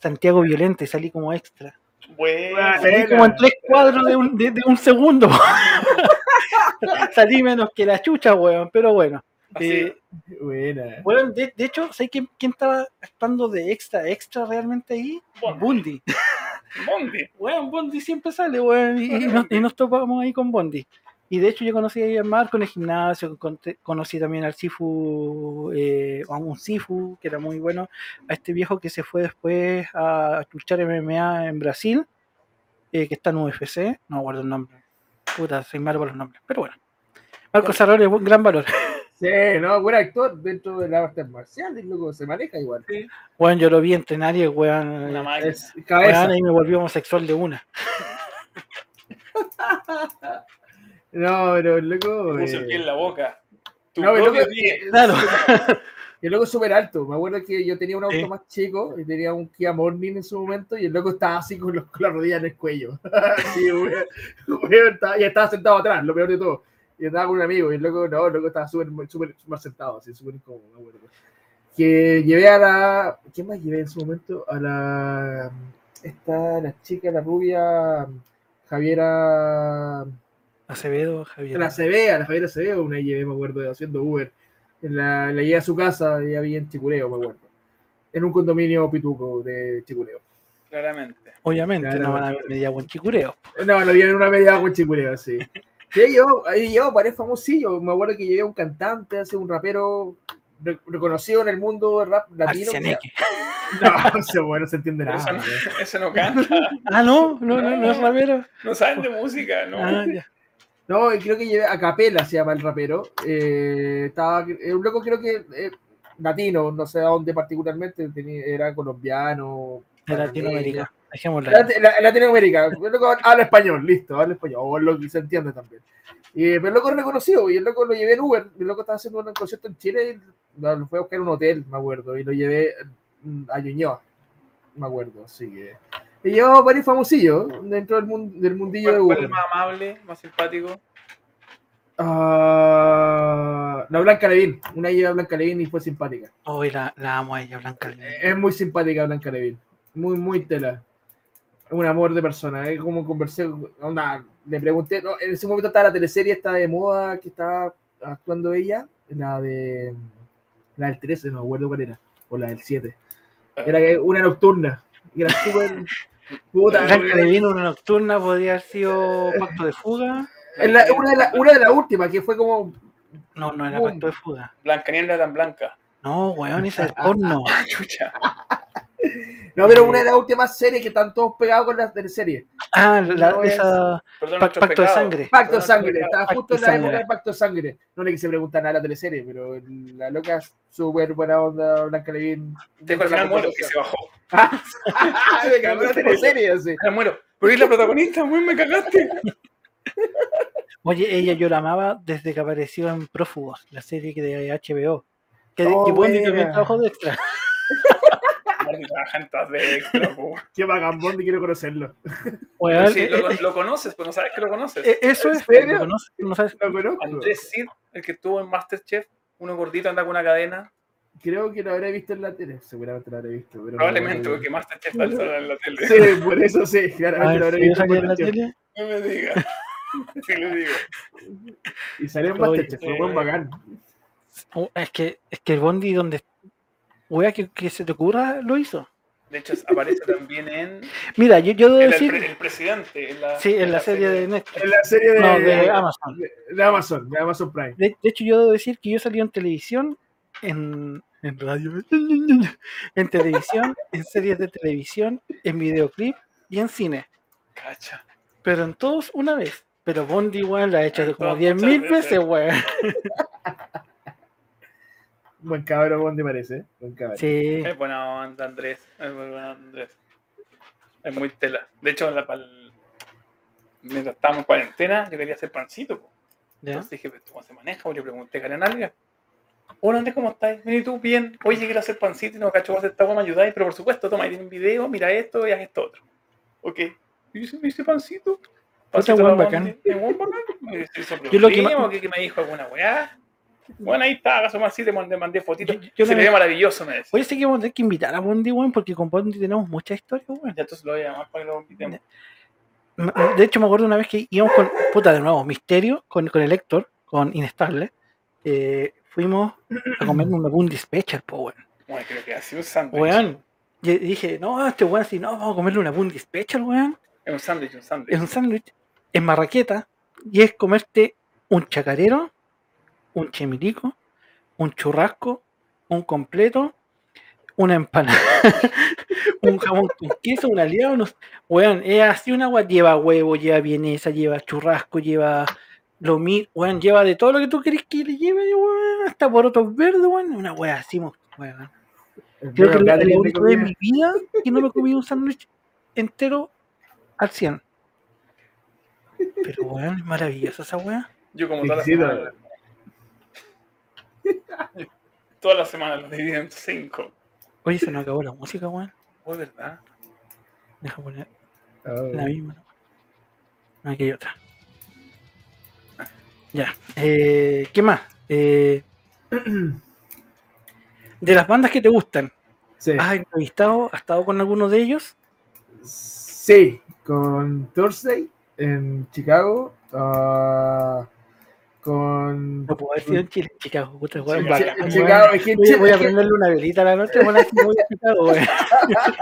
Santiago Violente, y salí como extra. Bueno, Salí como en tres cuadros de un, de, de un segundo. salí menos que la chucha, weón, pero bueno. Eh, Buena. bueno, de, de hecho, ¿sabes quién, quién estaba actuando de extra, extra realmente ahí? Bondi. Bundy. Bondi. Weón, Bondi siempre sale, weón, y, y nos, y nos topamos ahí con Bondi. Y de hecho yo conocí a Marco en el gimnasio, conté- conocí también al Sifu, eh, a un Sifu, que era muy bueno, a este viejo que se fue después a luchar MMA en Brasil, eh, que está en UFC, no acuerdo el nombre. Puta, soy malo para los nombres, pero bueno. Marco Sarrón es un gran valor. Sí, no, buen actor dentro de la arte marcial, loco se maneja igual. Weón, yo lo vi entrenar y el weón. Weón, ahí me volvió homosexual de una. No, pero el loco. Puso el eh, pie en la boca. Tu no, el loco, pie. Claro. el loco es súper alto. Me acuerdo que yo tenía un auto más chico y tenía un Kia Morning en su momento y el loco estaba así con, los, con la rodilla en el cuello. Y estaba sentado atrás, lo peor de todo. Y estaba con un amigo y el loco, no, el loco estaba súper, súper, súper sentado, así, súper incómodo, me acuerdo. Que llevé a la. ¿Quién más llevé en su momento? A la. Esta, la chica, la rubia. Javiera. Acevedo, Javier. La CB, a la Javiera CB, una llevé, me acuerdo, haciendo Uber. La, la llevé a su casa y había en Chicureo, me acuerdo. En un condominio pituco de Chicureo. Claramente. Obviamente, no van a ver media buen chicureo. No, lo llevé en una media con Chicureo, sí. Sí, ahí llevó, ahí llevó varios famosillos. Me acuerdo que llevé a un cantante, hace un rapero re- reconocido en el mundo del rap latino. No, ese bueno, no se entiende nada. eso, no, eso no canta. Ah, no, no, no, no es rapero. No saben de música, ¿no? Ah, ya. No, creo que llevé a Capela, se llama el rapero. Eh, estaba, eh, un loco creo que eh, latino, no sé a dónde particularmente, tenía- era colombiano. De. Latinoamérica. Dejémosla. Lat- la- Latinoamérica, el loco habla español, listo, habla español, o lo que se entiende también. Y, pero el loco es reconocido, y el loco lo llevé en Uber, el loco estaba haciendo un concierto en Chile, y lo lo fue a buscar en un hotel, me acuerdo, y lo llevé mm, a Ñuñoa, me acuerdo, así que... Y llevaba varios famosillos dentro del, mun- del mundillo de ¿Cuál, cuál es más amable, más simpático? Ah, la Blanca Levin, una lleva a Blanca Levin y fue simpática. Hoy la, la amo a ella, Blanca. Levin. Es muy simpática Blanca Levin, muy, muy tela. Un amor de persona, es como conversé, onda, le pregunté, no, en ese momento estaba la teleserie, estaba de moda, que estaba actuando ella, la de, la del 13, no me acuerdo cuál era, o la del 7. Era una nocturna, y era súper, puta, Blanca Levin, una nocturna, podría haber sido Pacto de Fuga. la- una, de la- una de las últimas, que fue como, No, no era. Pacto de Fuga. Blanca Niebla tan blanca. No, weón, esa es porno. Chucha. No, pero una de las últimas series que están todos pegados con las teleseries. Ah, la, No es- esa. Perdón, Pacto de sangre. Pacto de sangre, estaba justo en de la sangre. época de Pacto de sangre. No le quise preguntar nada a la teleserie, pero la loca es súper buena onda, Blanca Levin. Dejo al final muero, que se bajó. Me cagó la teleserie, así. Muero. Pero es la protagonista, weón, me cagaste. Oye, ella yo la amaba desde que apareció en Prófugos, la serie que de HBO. Que, Oh, que Bondi también trabajó de extra. Marty trabaja en todas de extra. Qué Bondi, quiero conocerlo. Sí, eh, lo, eh, lo conoces, pero no sabes que lo conoces. eh, eso ¿En es. serio? ¿lo conoces? ¿No sabes? Lo conozco. Andrés Cid, el que estuvo en Masterchef, uno gordito anda con una cadena. Creo que lo habré visto en la tele. Seguramente lo habré visto. Pero Probablemente, me porque Masterchef sale en la tele. Sí, por eso sí. Claramente lo habré ¿sí visto. en la tele. tele? No me digas. Sí, lo digo. Y salió en Masterchef, fue buen bacán. Oh, es, que, es que el Bondi donde... Wea, que, que se te ocurra, lo hizo. De hecho, aparece también en. Mira, yo, yo debo El, decir... el presidente. En la, Sí, en la serie de Netflix. En la serie de, No, de Amazon. de, de Amazon, de Amazon Prime. De, de hecho, yo debo decir que yo salí en televisión, en, en radio, en televisión, en series de televisión, en videoclip y en cine. Cacha. Pero en todos una vez. Pero Bondi, weón, la ha hecho de como Todas 10 mil muchas veces. veces, weón. Buen cabrón, Bondi parece. ¿eh? Buen cabrón. Sí. Es buena onda, Andrés. Es muy buena Andrés. Es muy tela. De hecho, la, pal- mientras estábamos en cuarentena, yo quería hacer pancito. po. Entonces dije, "¿Pero ¿cómo se maneja? Le pregunté a Nalga. Hola Andrés, ¿cómo estás? Ven y tú, bien. Oye, quiero hacer pancito y no cacho, vos esta me ayudáis, pero por supuesto, toma, ahí tiene un video, mira esto y haz esto otro. Ok. ¿Y hice, hice pancito? Pancito buen bacán. Hizo Yo lo que me dijo alguna weá. Bueno, ahí está, haga su pancito, mandé, mandé fotitos. Yo- yo Se le me- ve maravilloso, me decía. Oye, sí que vamos a tener que invitar a Bondi, weón, porque con Bondi tenemos mucha historia, weón. Ya entonces lo voy a llamar para que lo invitemos. De hecho, me acuerdo una vez que íbamos con, puta, de nuevo, Misterio, con, con el Héctor, con Inestable. eh, fuimos a comer un Boom Dispatcher, po, weón. Bueno, creo que así un sándwich. Weón. Y dije, no, este weón así, no, vamos a comerle una Boom Dispatcher, weón. Es un sándwich, un sándwich. Es un sándwich en marraqueta y es comerte un chacarero, un chemirico, un churrasco, un completo, una empanada, un jamón con queso, un aliado, unos... Weón, es así una agua, lleva huevo, lleva vienesa, lleva churrasco, lleva lo mi, weón, lleva de todo lo que tú querés que le lleve, weón, hasta por otros verdes, weón, una weá así, weón. Creo que de único de mi vida que no me comí un sándwich entero al 100. Pero, weón, es maravillosa esa weá. Yo como toda la semana. Todas las semanas lo dividí en cinco. Oye, se nos acabó la música, weón. Oh, es verdad. Deja poner Ah, la misma. ¿no? Aquí hay otra. Ya. Eh, ¿Qué más? Eh, de las bandas que te gustan, Sí. ¿has entrevistado, has estado con alguno de ellos? Sí, con Thursday en Chicago. ah, con. No puedo haber sido en Chile, en Chicago. Puta, weón, Sí, bacán, en. Chicago, es que en Voy, Chile- voy a prenderle una velita a la noche, bueno, así voy a Chicago, weón.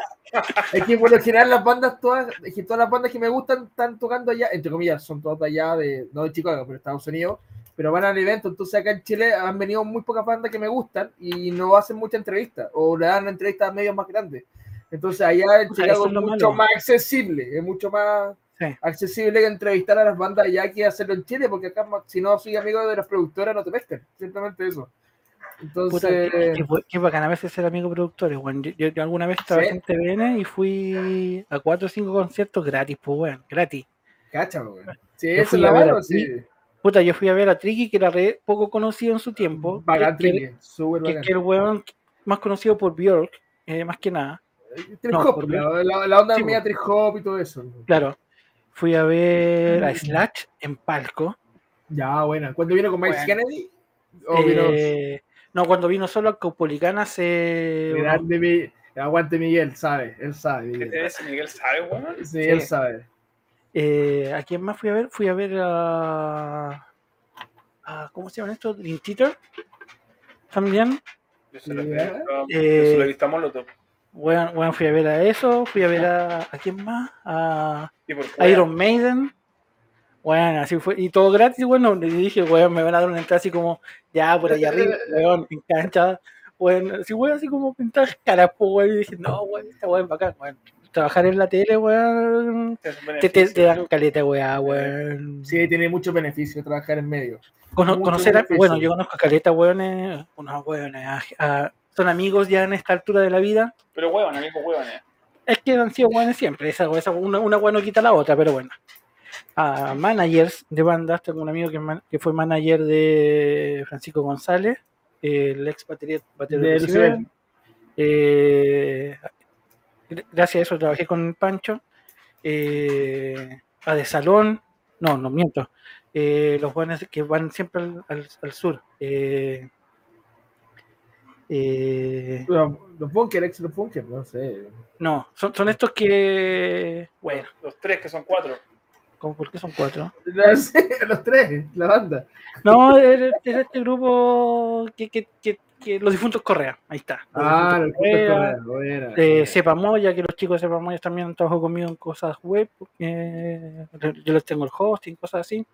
Es que por lo general las bandas todas, es que todas las bandas que me gustan están tocando allá, entre comillas, son todas allá de, no de Chicago, pero de Estados Unidos, pero van al evento, entonces acá en Chile han venido muy pocas bandas que me gustan y no hacen mucha entrevista, o le dan entrevistas a medios más grandes. Entonces allá en sea, Chicago es mucho malo. más accesible, es mucho más Sí. accesible que entrevistar a las bandas allá que hacerlo en Chile, porque acá si no soy amigo de las productoras no te pescan, simplemente eso. Puta, Entonces, qué, qué qué bacán a veces ser amigo productores, weón. Yo, yo- yo alguna vez trabajé Sí. en TVN y fui a cuatro o cinco conciertos gratis, pues, weón, gratis. cacha, weón. Sí, Yo eso fui es la a ver mano, a sí. Puta, yo fui a ver a Tricky, que era re poco conocido en su tiempo. Bacán, que, súper que el weón más conocido por Bjork, eh, más que nada. Trip No, hop, la, la- onda Sí, mía trip hop y todo eso. Claro. Fui a ver a Slash en palco. Ya, bueno. ¿Cuándo vino con Mike Bueno. Kennedy? ¿O vino Eh, no, cuando vino solo a Caupolicán hace. unos- grande mi- Aguante Miguel, sabe, él sabe. ¿Qué te Miguel. ves, Miguel? ¿Sabe, weón? Sí, él sabe. eh, ¿A quién más fui a ver? Fui a ver a. a- ¿Cómo se llaman estos? Dream Theater. También. Yo se lo he Sí, visto, yo eh, Bueno, bueno, fui a ver a eso. Fui a ver a. ¿A quién más? A. Iron Maiden. Bueno, así fue. Y todo gratis, bueno. Le dije, weón, me van a dar una entrada así como, ya, por allá arriba, weón, en cancha. Bueno, así, weón, así como pintar caras, weón. Y dije, no, weón, esta weón es bacán, weón. Trabajar en la tele, weón. Te, te, te dan caleta, weón, weón. Sí, tiene mucho beneficio trabajar en medio. Cono- mucho conocer a, beneficio. bueno, yo conozco a caleta, weón, unos weones, a- a- son amigos ya en esta altura de la vida. Pero huevón, amigo, huevón. eh. Es que han sido weones siempre, esa, esa- una, una no quita la otra, pero bueno. A managers de bandas, tengo un amigo que, man- que fue manager de Francisco González, el ex batería, batería De de. Eh, gr- gracias a eso trabajé con Pancho. Eh, a De Salón, no, no miento. Eh, los buenos que van siempre al, al- al sur. Eh, eh, Los, los bunkers, ex los bunkers, no sé. no, son, son estos que. Bueno, Los tres, que son cuatro. ¿cómo, ¿por qué son cuatro? No sé, los tres, la banda. No, era, era este grupo que, que, que, que los difuntos Correa. Ahí está. Los Ah, los difuntos Correa. Correa, buena. de Sepa Moya, que los chicos de Sepa Moya también trabajan conmigo en cosas web, eh, yo les tengo el hosting, cosas así.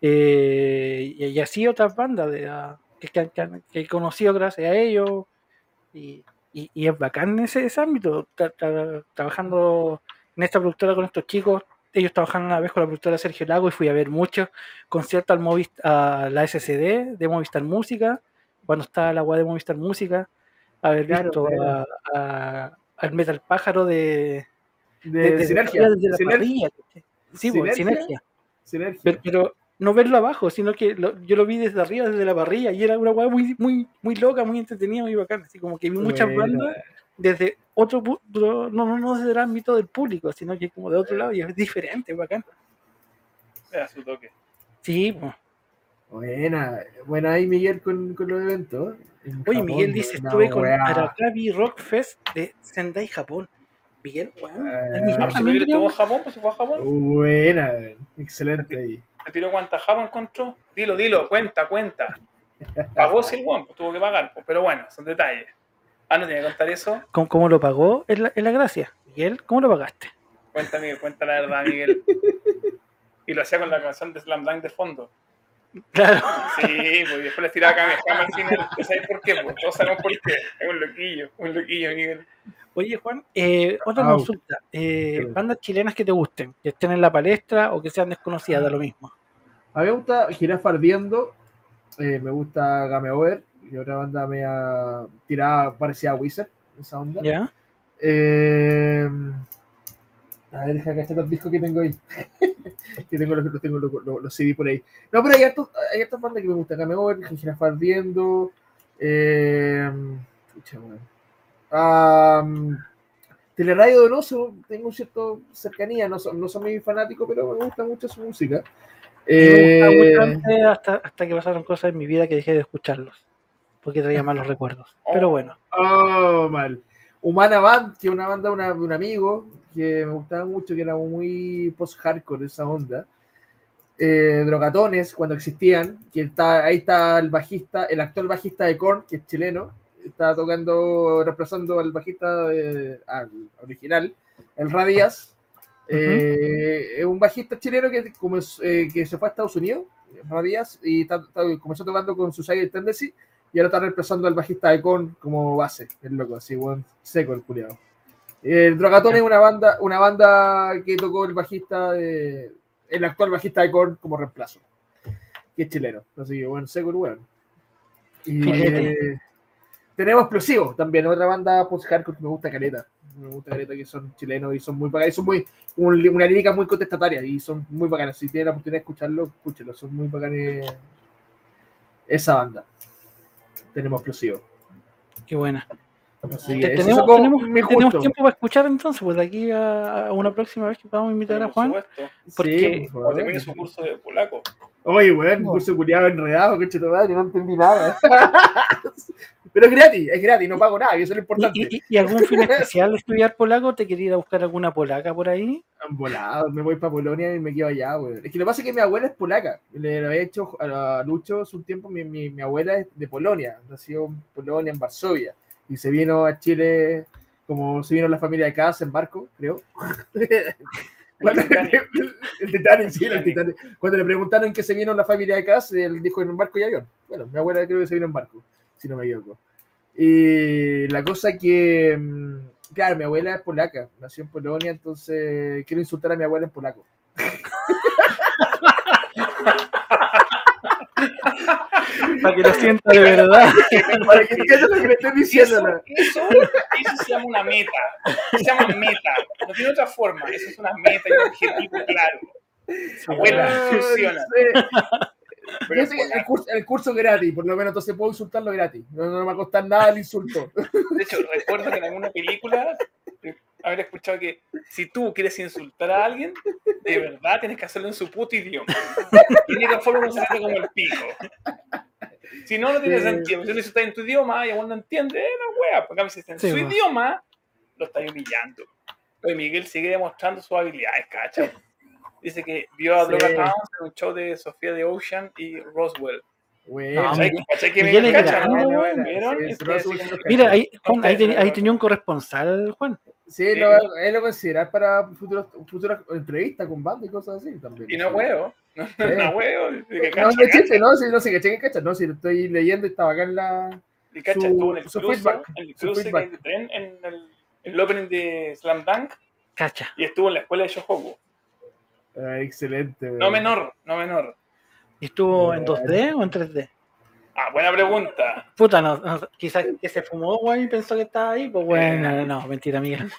Eh, y, y así otras bandas de, ah, que, que que he conocido gracias a ellos. Y, y- y es bacán ese, ese ámbito, tra- tra- trabajando en esta productora con estos chicos. Ellos trabajaron una vez con la productora Sergio Lago y fui a ver muchos conciertos al Movis- a la SCD de Movistar Música, cuando estaba la web de Movistar Música, haber Claro, visto claro. a- a- al Metal Pájaro de, De, de- de- sinergia. desde la Sinergia. parrilla. Sí, pues, ¿Sinergia? sinergia. sinergia. Pero, pero no verlo abajo, sino que lo- yo lo vi desde arriba, desde la parrilla, y era una weá muy, muy, muy loca, muy entretenida, muy bacana. Así como que vi muchas Buena. bandas desde otro no, no, no desde el ámbito del público, sino que como de otro lado, y es diferente, bacán. Era su toque. Sí, pues. Buena, buena ahí Miguel con, con los eventos. En Oye, Japón, Miguel dice, estuve con. Arakabi Rock Fest de Sendai, Japón. Miguel, weón. El mismo No, si también Miguel estuvo en queríamos- Japón, pues se fue a Japón. Buena, excelente ahí. ¿Se tiró cuánta Japón encontró? Dilo, dilo, cuenta, cuenta. Pagó si el guan, pues tuvo que pagar, pues, pero bueno, son detalles. Ah, no tiene que contar eso. ¿Cómo, cómo lo pagó? Es la, es la gracia. Miguel, ¿cómo lo pagaste? Cuenta, Miguel, cuenta la verdad, Miguel. Y lo hacía con la canción de Slam Dunk de fondo. Claro. Sí, pues después les tiraba Kamehame al final. ¿Tú sabes por qué? Pues todos sabemos por qué. Es un loquillo, un loquillo, Miguel. Oye, Juan, eh, otra Au. consulta. Eh, bandas chilenas que te gusten, que estén en la palestra o que sean desconocidas, da lo mismo. A mí me gusta Jirafa Ardiendo, eh, me gusta Game Over, y otra banda me ha tirado parecida a Wizard, esa onda. ¿Ya? Eh, a ver, deja que estar los discos que tengo ahí. que tengo, los, los, tengo los, los- los CD por ahí. No, pero hay hartos, hay hartas bandas que me gustan. Game Over, Jirafa Ardiendo. Eh. Am, Teleradio Donoso, tengo cierta cercanía, no, son- no soy muy fanático, pero me gusta mucho su música. Me gustaba mucho Eh, antes, hasta, hasta que pasaron cosas en mi vida que dejé de escucharlos. Porque traía malos recuerdos. Pero bueno. Oh, mal. Humana Band, que es una banda de una- de un amigo que me gustaba mucho, que era muy post-hardcore esa onda. Eh, Drogatones, cuando existían, que está, ahí está el bajista, el actual bajista de Korn, que es chileno, está tocando, reemplazando al bajista al original, el Radias. Eh, un bajista chileno que, como eh, que se fue a Estados Unidos, Radias, y comenzó tocando con Suicide Tendency, y ahora está reemplazando al bajista de Korn como base, el loco, así, buen seco el culiado. El Drogatón es una banda, una banda que tocó el bajista de, el actual bajista de Korn como reemplazo, que es chileno, así que bueno, seco weón. Y eh, tenemos Explosivo también, otra banda post-hardcore que me gusta caleta. Me gusta caleta que son chilenos y son muy bacanas, son muy, un- una lírica muy contestataria y son muy bacanas. Si tienen la oportunidad de escucharlo, escúchenlo, son muy bacanes esa banda. Tenemos Explosivo. Qué buena. Así que tenemos, como tenemos, tiempo para escuchar entonces, pues de aquí a, a una próxima vez que podamos invitar a Por Juan. supuesto. porque- Sí, por favor. termine su curso de polaco. Oye, weón, un curso culiado enredado, coche tu madre, no entendí nada. Pero es gratis, es gratis, no pago nada, y eso es lo importante. ¿Y, y- y algún fin especial de estudiar polaco? ¿Te quería ir a buscar alguna polaca por ahí? Han volado, me voy para Polonia y me quedo allá, weón. Es que lo que pasa es que mi abuela es polaca. Le lo había hecho a Lucho hace un tiempo, mi, mi, mi abuela es de Polonia, nació en Polonia, en Varsovia, y se vino a Chile, como se vino la familia de casa en barco, creo. Cuando- Titanic. el Titanic, sí, el Titanic. Cuando le preguntaron en qué se vino la familia de casa, él dijo en un barco y avión. Bueno, mi abuela creo que se vino en barco, si no me equivoco. Y la cosa que, mm, claro, mi abuela es polaca, nació en Polonia, entonces quiero insultar a mi abuela en polaco. Para que lo sienta de verdad. Para que entiendan lo que le estoy diciendo. eso, eso, eso se llama una meta. Se llama meta. No tiene otra forma. Eso es una meta y un objetivo claro. Abuela, funciona. Yo sé el, curso, el curso es gratis, por lo menos entonces puedo insultarlo gratis. No, no me va a costar nada el insulto. De hecho, recuerdo que en alguna película haber escuchado que si tú quieres insultar a alguien, de verdad tienes que hacerlo en su puto idioma. Y de forma no se hace como el pico. Si no, no tiene Sí. sentido. Si lo insultas en tu idioma y aún no entiende, eh, no wea. Porque a veces en Sí, su po. idioma lo está humillando. Oye, Miguel sigue demostrando sus habilidades, cacha. Dice que vio a Sí. Droga Towns en un show de Sofía de Ocean y Roswell. Sí, sí, sí, sí, sí, sí. Mira, ahí, Juan, ahí, ten- tenía un corresponsal, Juan. Sí, lo, él lo considerar para futuras futuras entrevistas con banda y cosas así también. Y no huevo. No, Sí. no huevo. Que No, cacha, no chiste, no, sí, no que cacha, no, si lo estoy leyendo y estaba acá en la. Y cacha, su- estuvo en el su cruce, feedback, en el cruce tren en el, en el opening de Slam Dunk Cacha. y estuvo en la escuela de Shohoku. Ah, excelente. No menor, no menor. ¿Y estuvo en 2D o en 3D? Ah, buena pregunta. Puta, no, no, quizás que se fumó, güey, y pensó que estaba ahí. Pues bueno, no, no, mentira, Miguel.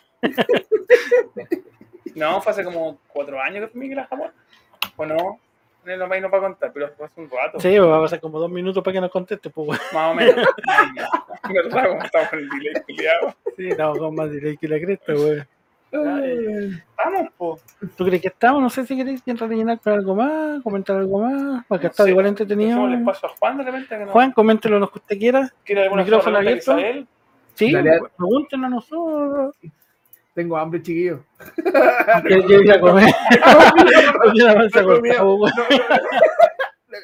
No, fue hace como cuatro años que fui Miguel a Japón. O no, el país no para contar, pero fue hace un rato. Sí, pues va a pasar como dos minutos para que nos conteste, pues güey. Más o menos. ¿Verdad? Como estamos con el delay culiado. Sí, estamos con más delay que la cresta, güey. Ay, Vamos, po. ¿Tú crees que estamos? No sé si queréis rellenar con algo más, comentar algo más, porque está Sí, igual Dejemos el entretenido. espacio a Juan de repente. Que no, Juan, coméntelo lo que usted quiera. ¿Quiere alguna micrófono que abierto. Sí, Dale. pregúntenos a nosotros. Tengo hambre, chiquillo. Que yo iba a comer.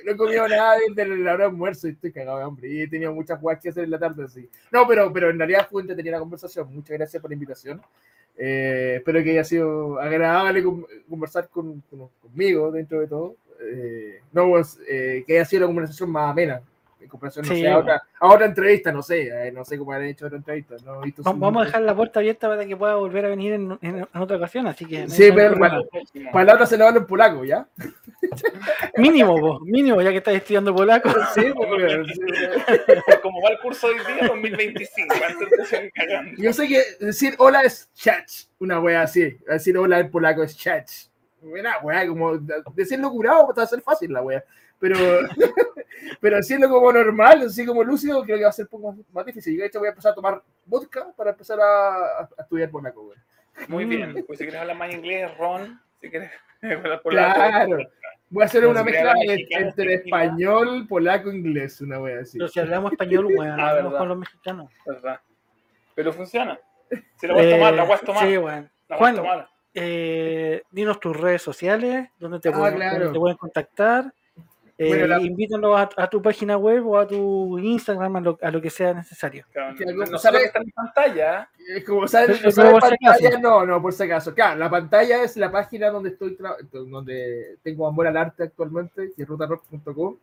No he comido- no- no nada desde la hora de almuerzo y estoy cagado de hambre. Y he tenido muchas cosas que hacer en la tarde, sí. No, pero, pero en realidad fue entretenida la conversación. Muchas gracias por la invitación. Eh, espero que haya sido agradable con- conversar con, con- conmigo dentro de todo. Eh, no, eh, que haya sido la conversación más amena. En comparación, no Sí, sé, a, otra, a otra entrevista, no sé. eh, no sé cómo han hecho otra entrevista. No he visto Vamos a dejar la puerta abierta para que pueda volver a venir en, en- en otra ocasión, así que. Sí, pero bueno, Para la otra se la hablo en polaco, ¿ya? Mínimo, vos, mínimo, ya que estás estudiando polaco. Sí, weón, sí. Como va el curso hoy día, 2025, antes de seguir cagando. Yo sé que decir hola es chach, una wea así. Decir hola en polaco es chach. Buena wea, como decirlo curado va a ser fácil la wea. Pero, pero decirlo como normal, así como lúcido, creo que va a ser un poco más, más difícil. Yo de hecho voy a empezar a tomar vodka para empezar a, a estudiar polaco, wea. Muy bien. Pues si quieres hablar más inglés, Ron. Si quieres hablar polaco. Claro. Voy a hacer una mezcla entre español, polaco, inglés, una wea así. Pero si hablamos español, weón, Ah, hablamos verdad. con los mexicanos. ¿Verdad? Pero funciona. Si la voy a tomar, la voy a Eh, tomar. Sí, weón. La voy a Juan, tomar. eh, dinos tus redes sociales, donde te, Ah, pueden, claro. donde te pueden contactar. Eh, Bueno, la- Invítanos a, a tu página web o a tu Instagram, a lo, a lo que sea necesario. Claro, no, no sale- solo que está en pantalla, Es como no si no, no, por si acaso. Claro, la pantalla es la página donde estoy, tra- donde tengo amor al arte actualmente, que es rutarock.com.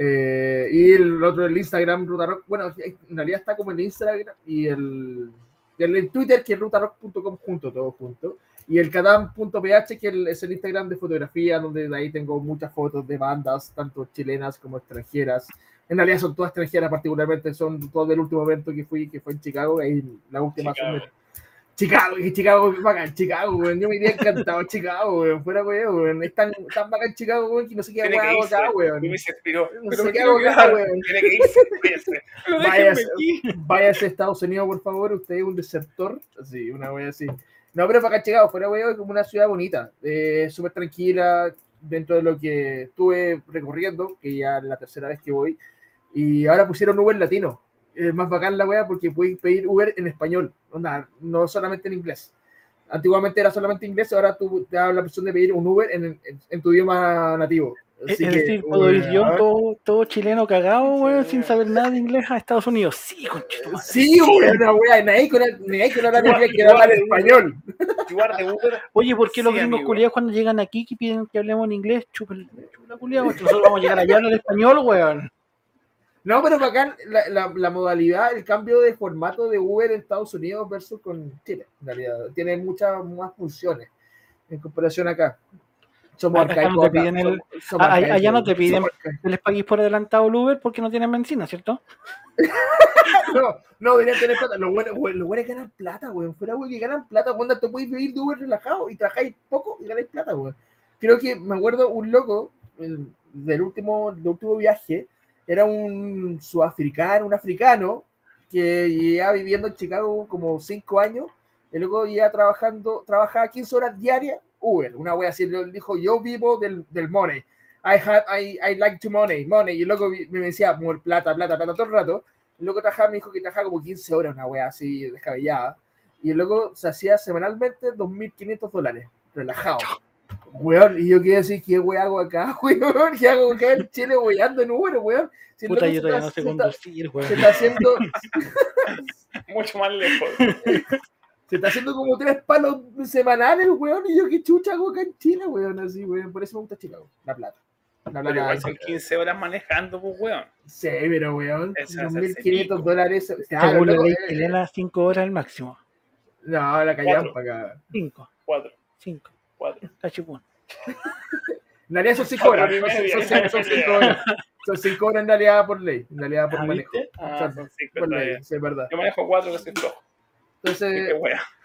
Eh, y el otro, el Instagram, rutarock. Bueno, en realidad está como el Instagram y el, y el, el Twitter, que es rutarock.com junto, todo junto. Y el cadam.ph, que es el Instagram de fotografía, donde de ahí tengo muchas fotos de bandas, tanto chilenas como extranjeras. En realidad son todas extranjeras, particularmente son todas del último evento que fui, que fue en Chicago, ahí la última Chicago. Chicago, Chicago bacán, Chicago, weón. Yo me iría encantado a Chicago, weón. Fuera, weón. Es tan, tan bacán Chicago, weón, que no sé qué tiene hago acá, weón. Y me se inspiró. No sé qué hago acá, weón. Tiene que irse. váyase. Váyase a Estados Unidos, por favor. Usted es un desertor. Así, una wea así. No, pero es bacán Chicago, fuera, es como una ciudad bonita. Eh, Súper tranquila dentro de lo que estuve recorriendo, que ya es la tercera vez que voy. Y ahora pusieron Uber latino. Es más bacán la wea porque puedes pedir Uber en español, onda, no solamente en inglés. Antiguamente era solamente inglés, ahora tú te da la opción de pedir un Uber en, en- en tu idioma nativo. Es Así es que, decir, todo, todo chileno cagado, weón, sin saber nada de inglés a Estados Unidos. Sí, conchetumare. Sí, weón, una ni ahí con hablar inglés, que hablar español. Oye, ¿por qué los Sí, gringos culiados cuando llegan aquí que piden que hablemos en inglés? Chupen, chupen la culiao, nosotros vamos a llegar allá a hablar español, weón. No, pero bacán la, la, la modalidad, el cambio de formato de Uber en Estados Unidos versus con Chile, en realidad. Tiene muchas más funciones en comparación acá. Somos arcaicos. no piden el- somos- allá- no te piden-. Que les paguéis por adelantado el Uber porque no tienen benzina, ¿cierto? No, no, deberían tener plata. Los buenos, güey, los buenos ganan plata, güey. Fuera, güey, que ganan plata. Cuando te puedes vivir de Uber relajado y trabajáis poco y ganáis plata, güey. Creo que me acuerdo un loco el- del último, del último viaje. Era un sudafricano, un africano que llevaba viviendo en Chicago como cinco años. El loco ya trabajando, trabajaba 15 horas diarias Uber. Una wea así. Dijo: Yo vivo del, del money. I, have, I, I like to money, money. Y vi- me decía, "More plata, plata, plata, todo el rato. Loco trabajaba, me dijo que trabajaba como 15 horas, una wea así descabellada. Y loco se hacía semanalmente 2.500 dólares, relajado. Weón, y yo quedé así, ¿qué wea hago acá, weón? ¿Qué hago acá en Chile, weando en Uber, weón? Si Puta, yo se todavía no sé se conducir, se weón. está haciendo, Mucho más lejos. se está haciendo como tres palos semanales, weón, y yo qué chucha hago acá en Chile, weón, así, weón. Por eso me gusta Chicago, la plata. La Pero igual plata, son 15 horas manejando, pues, weón. sí, pero weón, Eso es 2.500 pico. dólares. Claro, Según la ley eh, chilena, 5 horas al máximo. No, la callamos Cuatro. para acá. 5, Cuatro, 5, cuatro. cachipún. En realidad son 5 horas. Son, media. son, son, son cinco horas. Son 5 horas en realidad por ley. En realidad por Ah, manejo. Ah, Son son cinco, por está ley, sí, es verdad. Yo manejo cuatro que soy flojo. Entonces,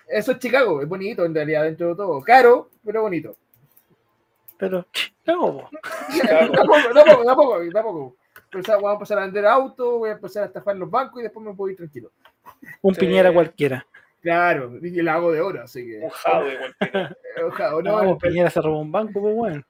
eso es Chicago. Es bonito en realidad dentro de todo. Caro, pero bonito. Pero, no. Tampoco, tampoco, tampoco, tampoco. Empezar- Voy a empezar a vender autos, voy a empezar a estafar los bancos y después me puedo ir tranquilo. un Sí. piñera cualquiera. Claro, y la hago de oro, así que. Un jado de cualquiera. ojalá, No, no, el- Piñera se robó un banco, pues bueno.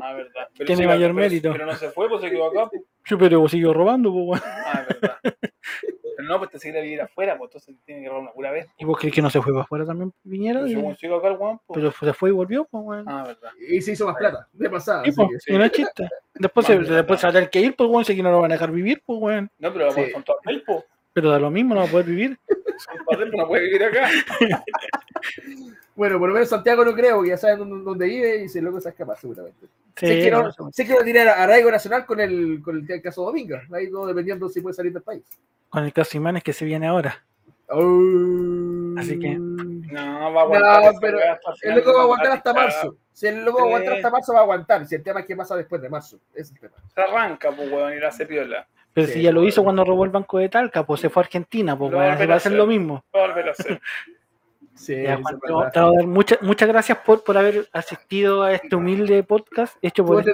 Ah, verdad. Pero Tiene mayor pero- mérito. Pero no se fue, pues se quedó acá. pues. Yo, pero siguió robando, pues bueno. Ah, es verdad. Pero no, pues te sigue a vivir afuera, pues entonces tiene que robar una pura vez. ¿Y vos crees que no se fue para afuera también, Piñera? Pero según sigo acá el weón, pues. Pero se fue y volvió, pues bueno. Ah, verdad. y se hizo más plata, de pasada. Sí, que- sí. y no es chiste. Después se, después se va a tener que ir, pues bueno, si que no lo van a dejar vivir, pues bueno. No, pero Sí. son todas del, pues. Pero da lo mismo, no va a poder vivir. Pues no puede vivir acá. Bueno, por lo menos Santiago no creo, que ya saben dónde, dónde vive y se loco se escapa seguramente. Sí, sé, que no, no, sé que no tiene arraigo nacional con el, con el caso Dominga, ahí todo dependiendo si puede salir del país. con el caso Imanes que se viene ahora. Oh. Así que, No, va a aguantar. No, pero hasta el loco va a aguantar hasta marzo. Si el loco va a aguantar hasta marzo, va a aguantar. Si el tema es qué pasa después de marzo. Ese es el tema. Se arranca, pues, weón, y la hace piola. Pero Sí, si ya lo hizo cuando robó el banco de Talca, pues se fue a Argentina, pues va a va a a hacer hacer. lo mismo. Va a volver a hacer. Sí, Ya, eso Juan, es te verdad. te voy a dar muchas, muchas gracias por, por haber asistido a este humilde podcast hecho por este.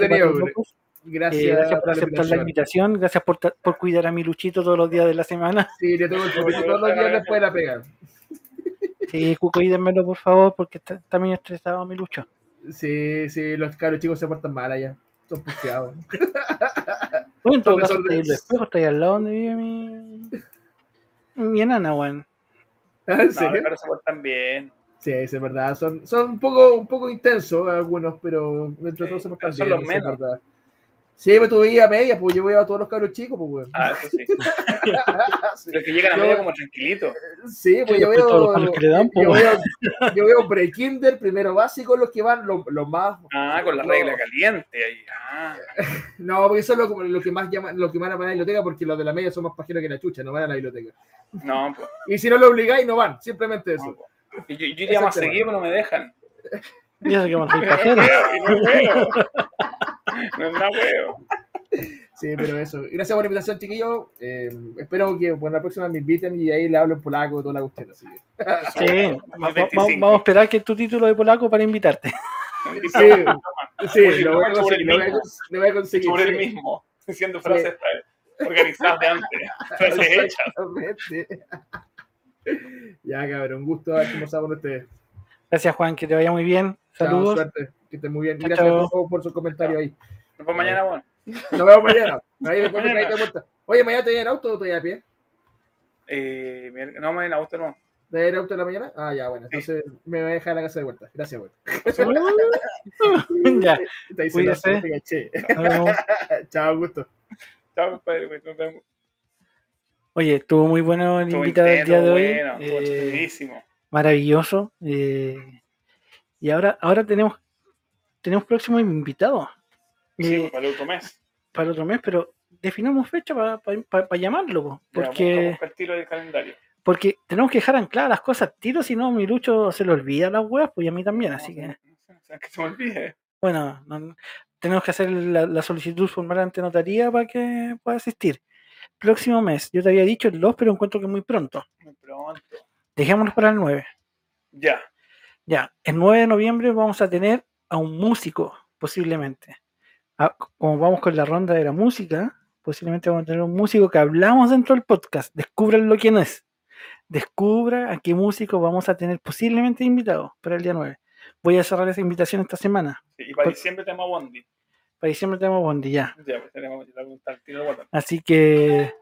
Gracias, Eh, gracias por aceptar la invitación. gracias por, por cuidar a mi Luchito todos los días de la semana. Sí, le tengo el chupito todos los días después de la pega. Sí, cu- cuídenmelo por favor, porque está, está medio estresado mi Lucho. Sí, sí, los cabros chicos se portan mal allá. Son puteados. Bueno, en todo caso, desórdenes. espejo, está ahí al lado donde vive mi, mi enana, weón. ¿En No, serio? pero se portan bien. Sí, es verdad. Son, son un, poco, un poco intensos algunos, pero dentro de Sí, todo se portan son bien. los eso es menos. verdad. Sí, pues tú veías a media, pues yo veo a todos los cabros chicos, pues, weón. Ah, eso sí. sí. Los que llegan a Yo- medio como tranquilitos. Sí, pues yo veo, palos que le dan, pues, yo veo, yo veo pre-kinder, primero básico, los que van, los los más Ah, con la No. regla caliente ahí. Ah, No, porque eso es lo, lo que más llaman, lo que van a la biblioteca, porque los de la media son más pajeros que la chucha, no van a la biblioteca. no, pues. Y si no lo obligáis, no van, simplemente no, eso. pues. Y yo, yo iría más es seguido, pero no me dejan. Y eso que me soy No pajero. no es nada huevo. Sí, pero eso. Gracias por la invitación, chiquillos. Eh, espero que por la próxima me inviten y ahí le hablo en polaco toda la cuestión. Así que. Sí, va- va- 25. vamos a esperar que tu título de polaco para invitarte. Sí, sí, lo voy a conseguir. Lo voy a, conseguir. Sobre el sí. mismo. Diciendo frases organizadas de antes. Frases hechas. Ya, cabrón, un gusto haber conversado con ustedes. Gracias, Juan, que te vaya muy bien. Chao, Saludos. suerte. Que estén muy bien. Gracias por sus comentarios ahí. Nos vemos mañana, bueno. Nos vemos mañana. Ahí después me Mañana. de vuelta. Oye, ¿mañana te voy en auto o te voy a pie? Eh, no, en auto no. ¿Te voy en auto en la mañana? Ah, ya, bueno. Entonces me voy a dejar a la casa de vuelta. Gracias, güey. ya, Te vemos. Chao, gusto. Chao, compadre. Nos vemos. Oye, estuvo muy bueno el Estuvo invitado del día de hoy. bueno, estuvo eh, maravilloso. eh, y ahora, ahora tenemos, tenemos próximo invitado Sí, eh, pues, para el otro mes. para el otro mes, pero definamos fecha para llamarlo, po, Ya, porque, el tiro del calendario. porque tenemos que dejar ancladas las cosas tiro, si no, mi Lucho se le olvida las weas, pues y a mí también, así que, o sea, que se me olvide. bueno, no- tenemos que hacer la, la solicitud formal ante notaría para que pueda asistir. Próximo mes, yo te había dicho el 2, pero encuentro que muy pronto. Muy pronto. Dejémonos para el 9. Ya. Ya, el 9 de noviembre vamos a tener a un músico, posiblemente. Ah, como vamos con la ronda de la música, posiblemente vamos a tener un músico que hablamos dentro del podcast. Descúbranlo quién es. Descubra a qué músico vamos a tener posiblemente invitado para el día 9. Voy a cerrar esa invitación esta semana. Sí, y para Por- diciembre tenemos a Bondi. Para diciembre tenemos Bondi ya. Ya, pues tenemos. Así que,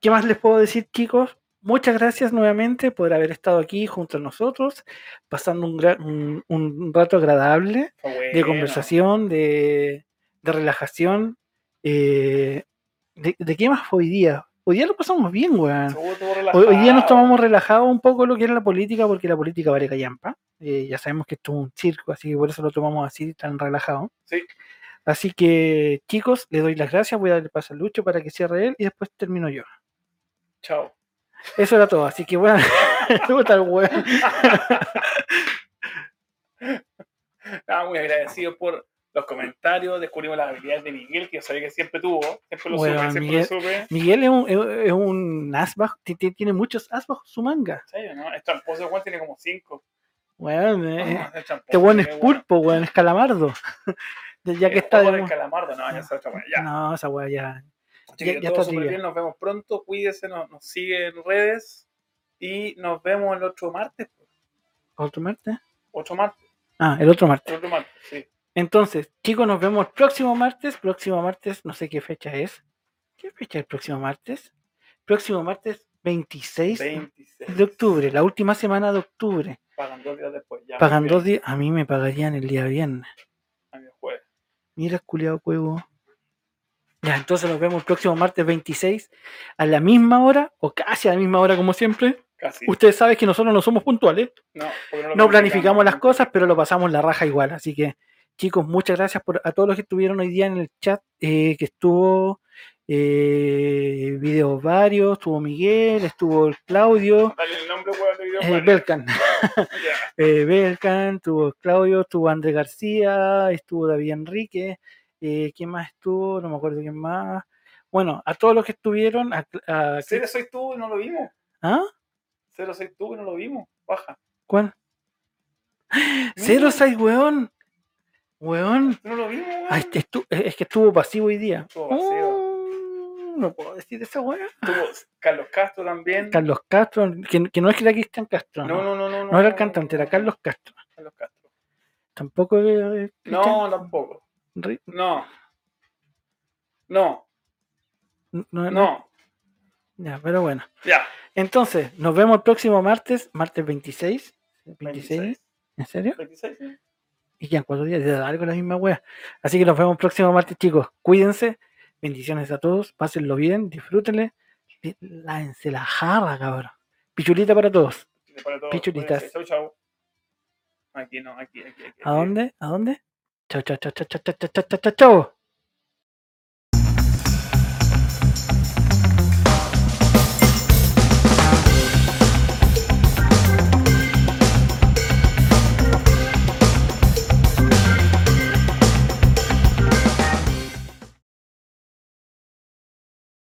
¿qué más les puedo decir, chicos? Muchas gracias nuevamente por haber estado aquí junto a nosotros, pasando un, un- un rato agradable. De conversación, de, de relajación. eh, de, de qué más fue hoy día? Hoy día lo pasamos bien, weón. Hoy, hoy día nos relajado. tomamos relajados un poco lo que era la política, porque la política vale callampa. Eh, ya sabemos que esto es un circo, así que por eso lo tomamos así, tan relajado. Sí. Así que, chicos, les doy las gracias. Voy a darle paso a Lucho para que cierre él y después termino yo. Chao. Eso era todo. Así que, bueno, puta el weón. Nada, muy agradecido por los comentarios. Descubrimos las habilidades de Miguel, que yo sabía que siempre tuvo. Siempre lo Bueno, supe, siempre Miguel- lo supe. Miguel es un, es- es un as bajo, ti- ti- tiene muchos as bajo su manga. ¿En serio, no? Es tramposo, Juan tiene como cinco. Weón, eh, Ah, es tramposo, Este weón es bueno. pulpo, weón, es calamardo. Ya- que está de calamardo, no, ya es otra weá, Ya. No, esa weá ya. Chiquillos, ya todo está súper bien, nos vemos pronto, cuídese, nos, nos sigue en redes y nos vemos el otro martes. ¿Otro martes? Otro martes, Ah, el otro martes. el otro martes, sí. Entonces, chicos, nos vemos el próximo martes. Próximo martes, no sé qué fecha es. ¿Qué fecha es el próximo martes? Próximo martes 26 26. de octubre, la última semana de octubre. Pagan dos días después, ya. Pagan dos días. A mí me pagarían el día viernes. a mi jueves. Mira, culiado cuevo. Ya, entonces nos vemos el próximo martes 26 a la misma hora, o casi a la misma hora como siempre. Casi. Ustedes saben que nosotros no somos puntuales. No, planificamos las cosas, pero lo pasamos la raja igual. Así que, chicos, muchas gracias por, a todos los que estuvieron hoy día en el chat, eh, que estuvo eh, videos varios, estuvo Miguel, estuvo el Claudio, Dale el nombre, de eh. Belkan, Ya. eh, estuvo Claudio, estuvo André García, estuvo David Enrique, eh, ¿quién más estuvo? No me acuerdo quién más. Bueno, a todos los que estuvieron, a, a- Cero soy tú y no lo vimos. ¿Ah? Cero soy tú y no lo vimos. Baja. ¿Cuál? Cero seis, weón. Weón. No lo vimos, weón. Ah, este estu- es que estuvo pasivo hoy día. Estuvo pasivo. Oh, no puedo decir esa. Tuvo Carlos Castro también. Carlos Castro, que, que no es que era Cristian Castro. No, no, no, no. No era el cantante, era Carlos Castro. Carlos Castro. Tampoco eh, No, tampoco. No. No, no, no- no. Ya, pero bueno. Ya. Entonces, nos vemos el próximo martes, martes 26. 26, 26. ¿En serio? 26, sí. Y ya en cuatro días, de algo la misma wea. Así que nos vemos el próximo martes, chicos. Cuídense. Bendiciones a todos. Pásenlo bien, disfrútenle. Di- Lávense la jarra, cabrón. Pichulita para todos. Para todos. Pichulitas. Chau, chau. Aquí no, aquí, aquí, aquí. ¿A dónde? ¿A dónde? Chao, chao, chao, chao, chao, chao, chao, chao, chao.